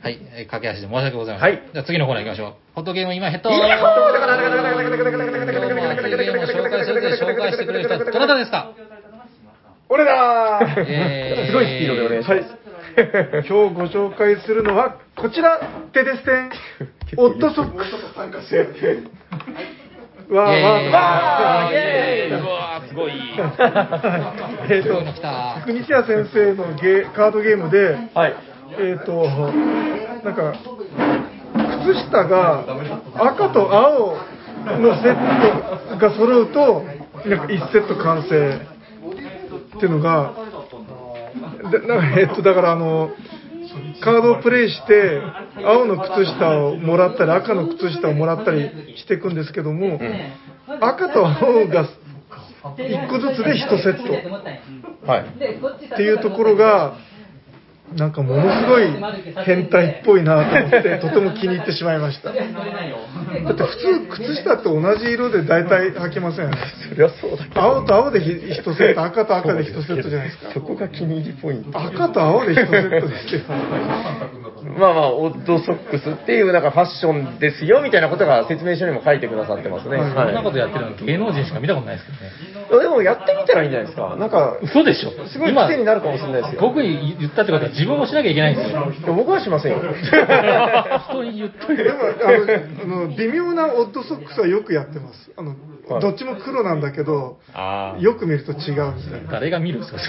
S1: はい、えー駆け足で申し訳ございません。
S4: はい
S1: じゃあ次のコーナー行きましょう。ホットゲーム今ヘッド今日も熱いゲームを紹介するで紹介してくれる人はどなたですか？
S3: 俺だー
S1: えー
S4: すごいスピードでお願いします。
S3: 今日ご紹介するのはこちらテデステン。オットソックス。わーわー
S1: イエーイ
S4: わー。イエーイ。
S2: うわー、すごい。
S3: えっと国谷先生のゲーカードゲームで
S4: はい。
S3: えっ、となんか靴下が赤と青のセットが揃うとなんか1セット完成っていうのがで なんかえっとだからあのカードをプレイして青の靴下をもらったり赤の靴下をもらったりしていくんですけども、赤と青が1個ずつで1セット
S4: はい。
S3: っていうところがなんかものすごい変態っぽいなと思って とても気に入ってしまいましただって普通靴下と同じ色で大体履けません
S4: そりゃそうだけど。
S3: 青と青で1セット赤と赤で1セットじゃないですか
S4: そこが気に入りポイント。
S3: 赤と青で1セットですよ
S4: まあまあ、オッドソックスっていうなんかファッションですよみたいなことが説明書にも書いてくださってますね。
S3: はい
S1: こんなことやってるの芸能人しか見たことないですけどね。
S4: でもやってみたらいいんじゃないですか。なんか、
S1: 嘘でしょ
S4: すごい癖になるかもしれないですよ。
S1: 僕に言ったってことは自分もしなきゃいけないんですよ。
S4: 僕はしませんよ。
S1: 人に言っといて。
S3: で。もあのあの微妙なオッドソックスはよくやってます。あの、
S4: はい。
S3: どっちも黒なんだけど
S2: あ
S3: よく見ると違う
S1: 誰が見るんですか？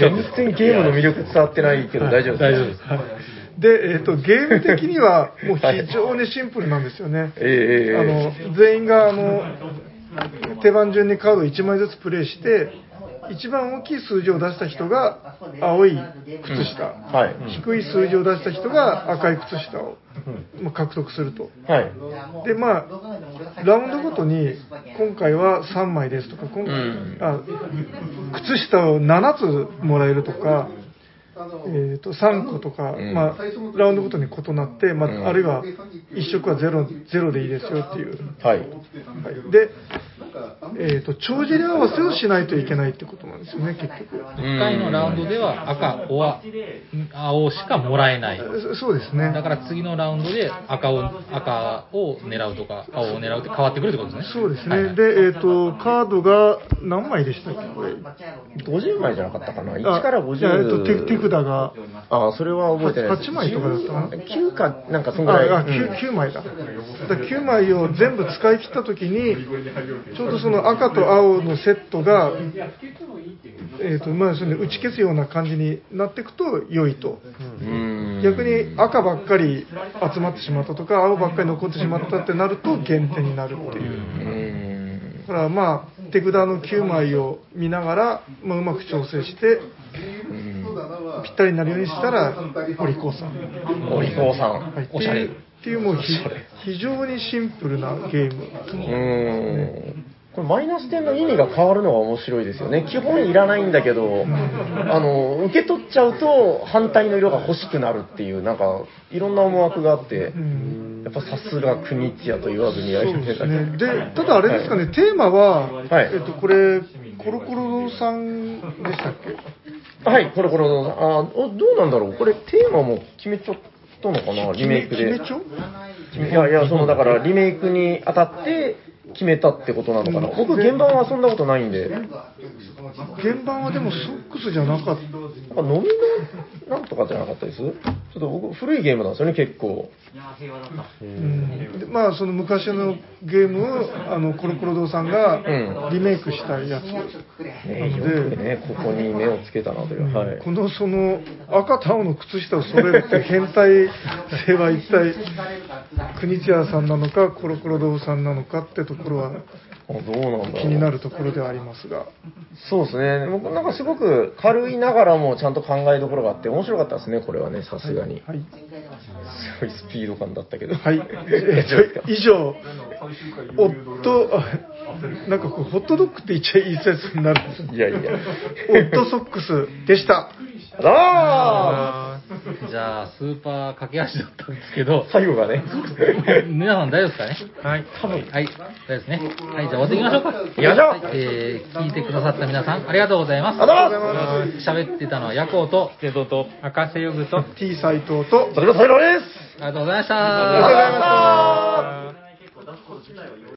S4: 全然ゲームの魅力伝わってないけど大丈夫
S1: 大丈夫です。
S3: で、えっとゲーム的にはもう非常にシンプルなんですよね、
S4: ええ
S3: あの全員があの手番順にカードを1枚ずつプレイして一番大きい数字を出した人が青い靴下、
S4: はい。
S3: 低い数字を出した人が赤い靴下を、まあ獲得すると。
S4: はい。
S3: でまあラウンドごとに、今回は3枚ですとか、今
S4: ん。
S3: あ靴下を7つもらえるとか、えー、と3個とか、
S4: ん
S3: まあ、ラウンドごとに異なって、まああるいは1色はゼロゼロでいいですよっていう。
S4: はい。
S3: はい、で、えー、と帳尻合わせをしないといけないってことなんですよね、結局。
S1: 1回のラウンドでは赤、おわ、青しかもらえない。
S3: そそうですね。
S1: だから次のラウンドで赤を赤を狙うとか、青を狙うって変わってくるってことですね。
S3: そうですね。
S1: はいはい
S3: で、えっ、と、カードが何枚でしたっけこれ。
S4: 50枚じゃなかったかな ?1
S3: あ
S4: から
S3: いやえっ、と、手手
S4: 50。
S3: 札が、
S4: あ、それは覚えてないです。
S3: 8枚とかだったかな
S4: 9か、なんかそんぐ
S3: あ
S4: らい。
S3: あ
S4: うん
S3: 9, 9枚だ。だから9枚を全部使い切ったときに、ちょうどその赤と青のセットが、えっ、と、まあ、その打ち消すような感じになっていくと良いと。
S4: うん
S3: 逆に赤ばっかり集まってしまったとか、青ばっかり残ってしまったってなると減点になるっていう。
S4: うん
S3: だからまあ、手札の9枚を見ながら、まあ、うまく調整して、ぴったりになるようにしたら、お利口さん。
S4: お利口さん。
S3: はい、
S1: おしゃれ
S3: っていうっていうもうひ非常にシンプルなゲーム。
S4: うんこれマイナス点の意味が変わるのが面白いですよね。基本いらないんだけど、あの、受け取っちゃうと反対の色が欲しくなるっていう、なんか、いろんな思惑があって、
S3: うん。
S4: やっぱさすが国津屋と言わずにやり
S3: ですね。で、ただあれですかね、テーマは、
S4: はい。
S3: えっと、これ、コロコロ堂さんでしたっけ？
S4: はい、コロコロどうぞあおどうなんだろう？これテーマも決めちゃったのかな？リメイクで。
S3: 決めちょ
S4: 決めいやいや、そのだからリメイクにあたって決めたってことなのかな？僕原版はそんなことないんで、なんか
S3: 原版はでもソックスじゃなかった。
S4: 飲みのなんとかじゃなかったです？ちょっと僕古いゲームなんですよね、結構。
S3: うんでまあ、その昔のゲームを、あの、コロコロ堂さんが
S4: うん
S3: リメイクしたやつ。
S4: ね、よくね、ここに目をつけたなという。はい。
S3: このその赤と青の靴下を揃えるって変態性は一体国津屋さんなのかコロコロ堂さんなのかってところは
S4: あどうなんだ
S3: 気になるところではありますが
S4: そうですね。僕なんかすごく軽いながらもちゃんと考えどころがあって面白かったですね、これはね、さすがに。
S3: はい、
S4: すごいスピード感だったけど。
S3: はい えっと以上夫あ なんかこうホットドッグって言っちゃいい説になるんですよ
S4: いやいや。
S3: オットソックスでした
S4: あ
S1: じゃあ、スーパー駆け足だったんですけど
S4: あ、最後がね。
S1: 皆さん大丈夫ですかね？
S5: はい。
S1: 多分。はい、大丈夫ですね。はい、じゃあ終わっていきましょうか。
S4: 行きましょう
S1: はいえー聞いてくださった皆さん、ありがとうございます。
S4: ありがとうございます
S1: 喋ってたのはヤコウと、
S2: で、どうと。
S5: 赤瀬ヨグと、
S3: T 斎藤と
S4: それが最後です
S1: ありがとうございました。
S4: ありがとうございました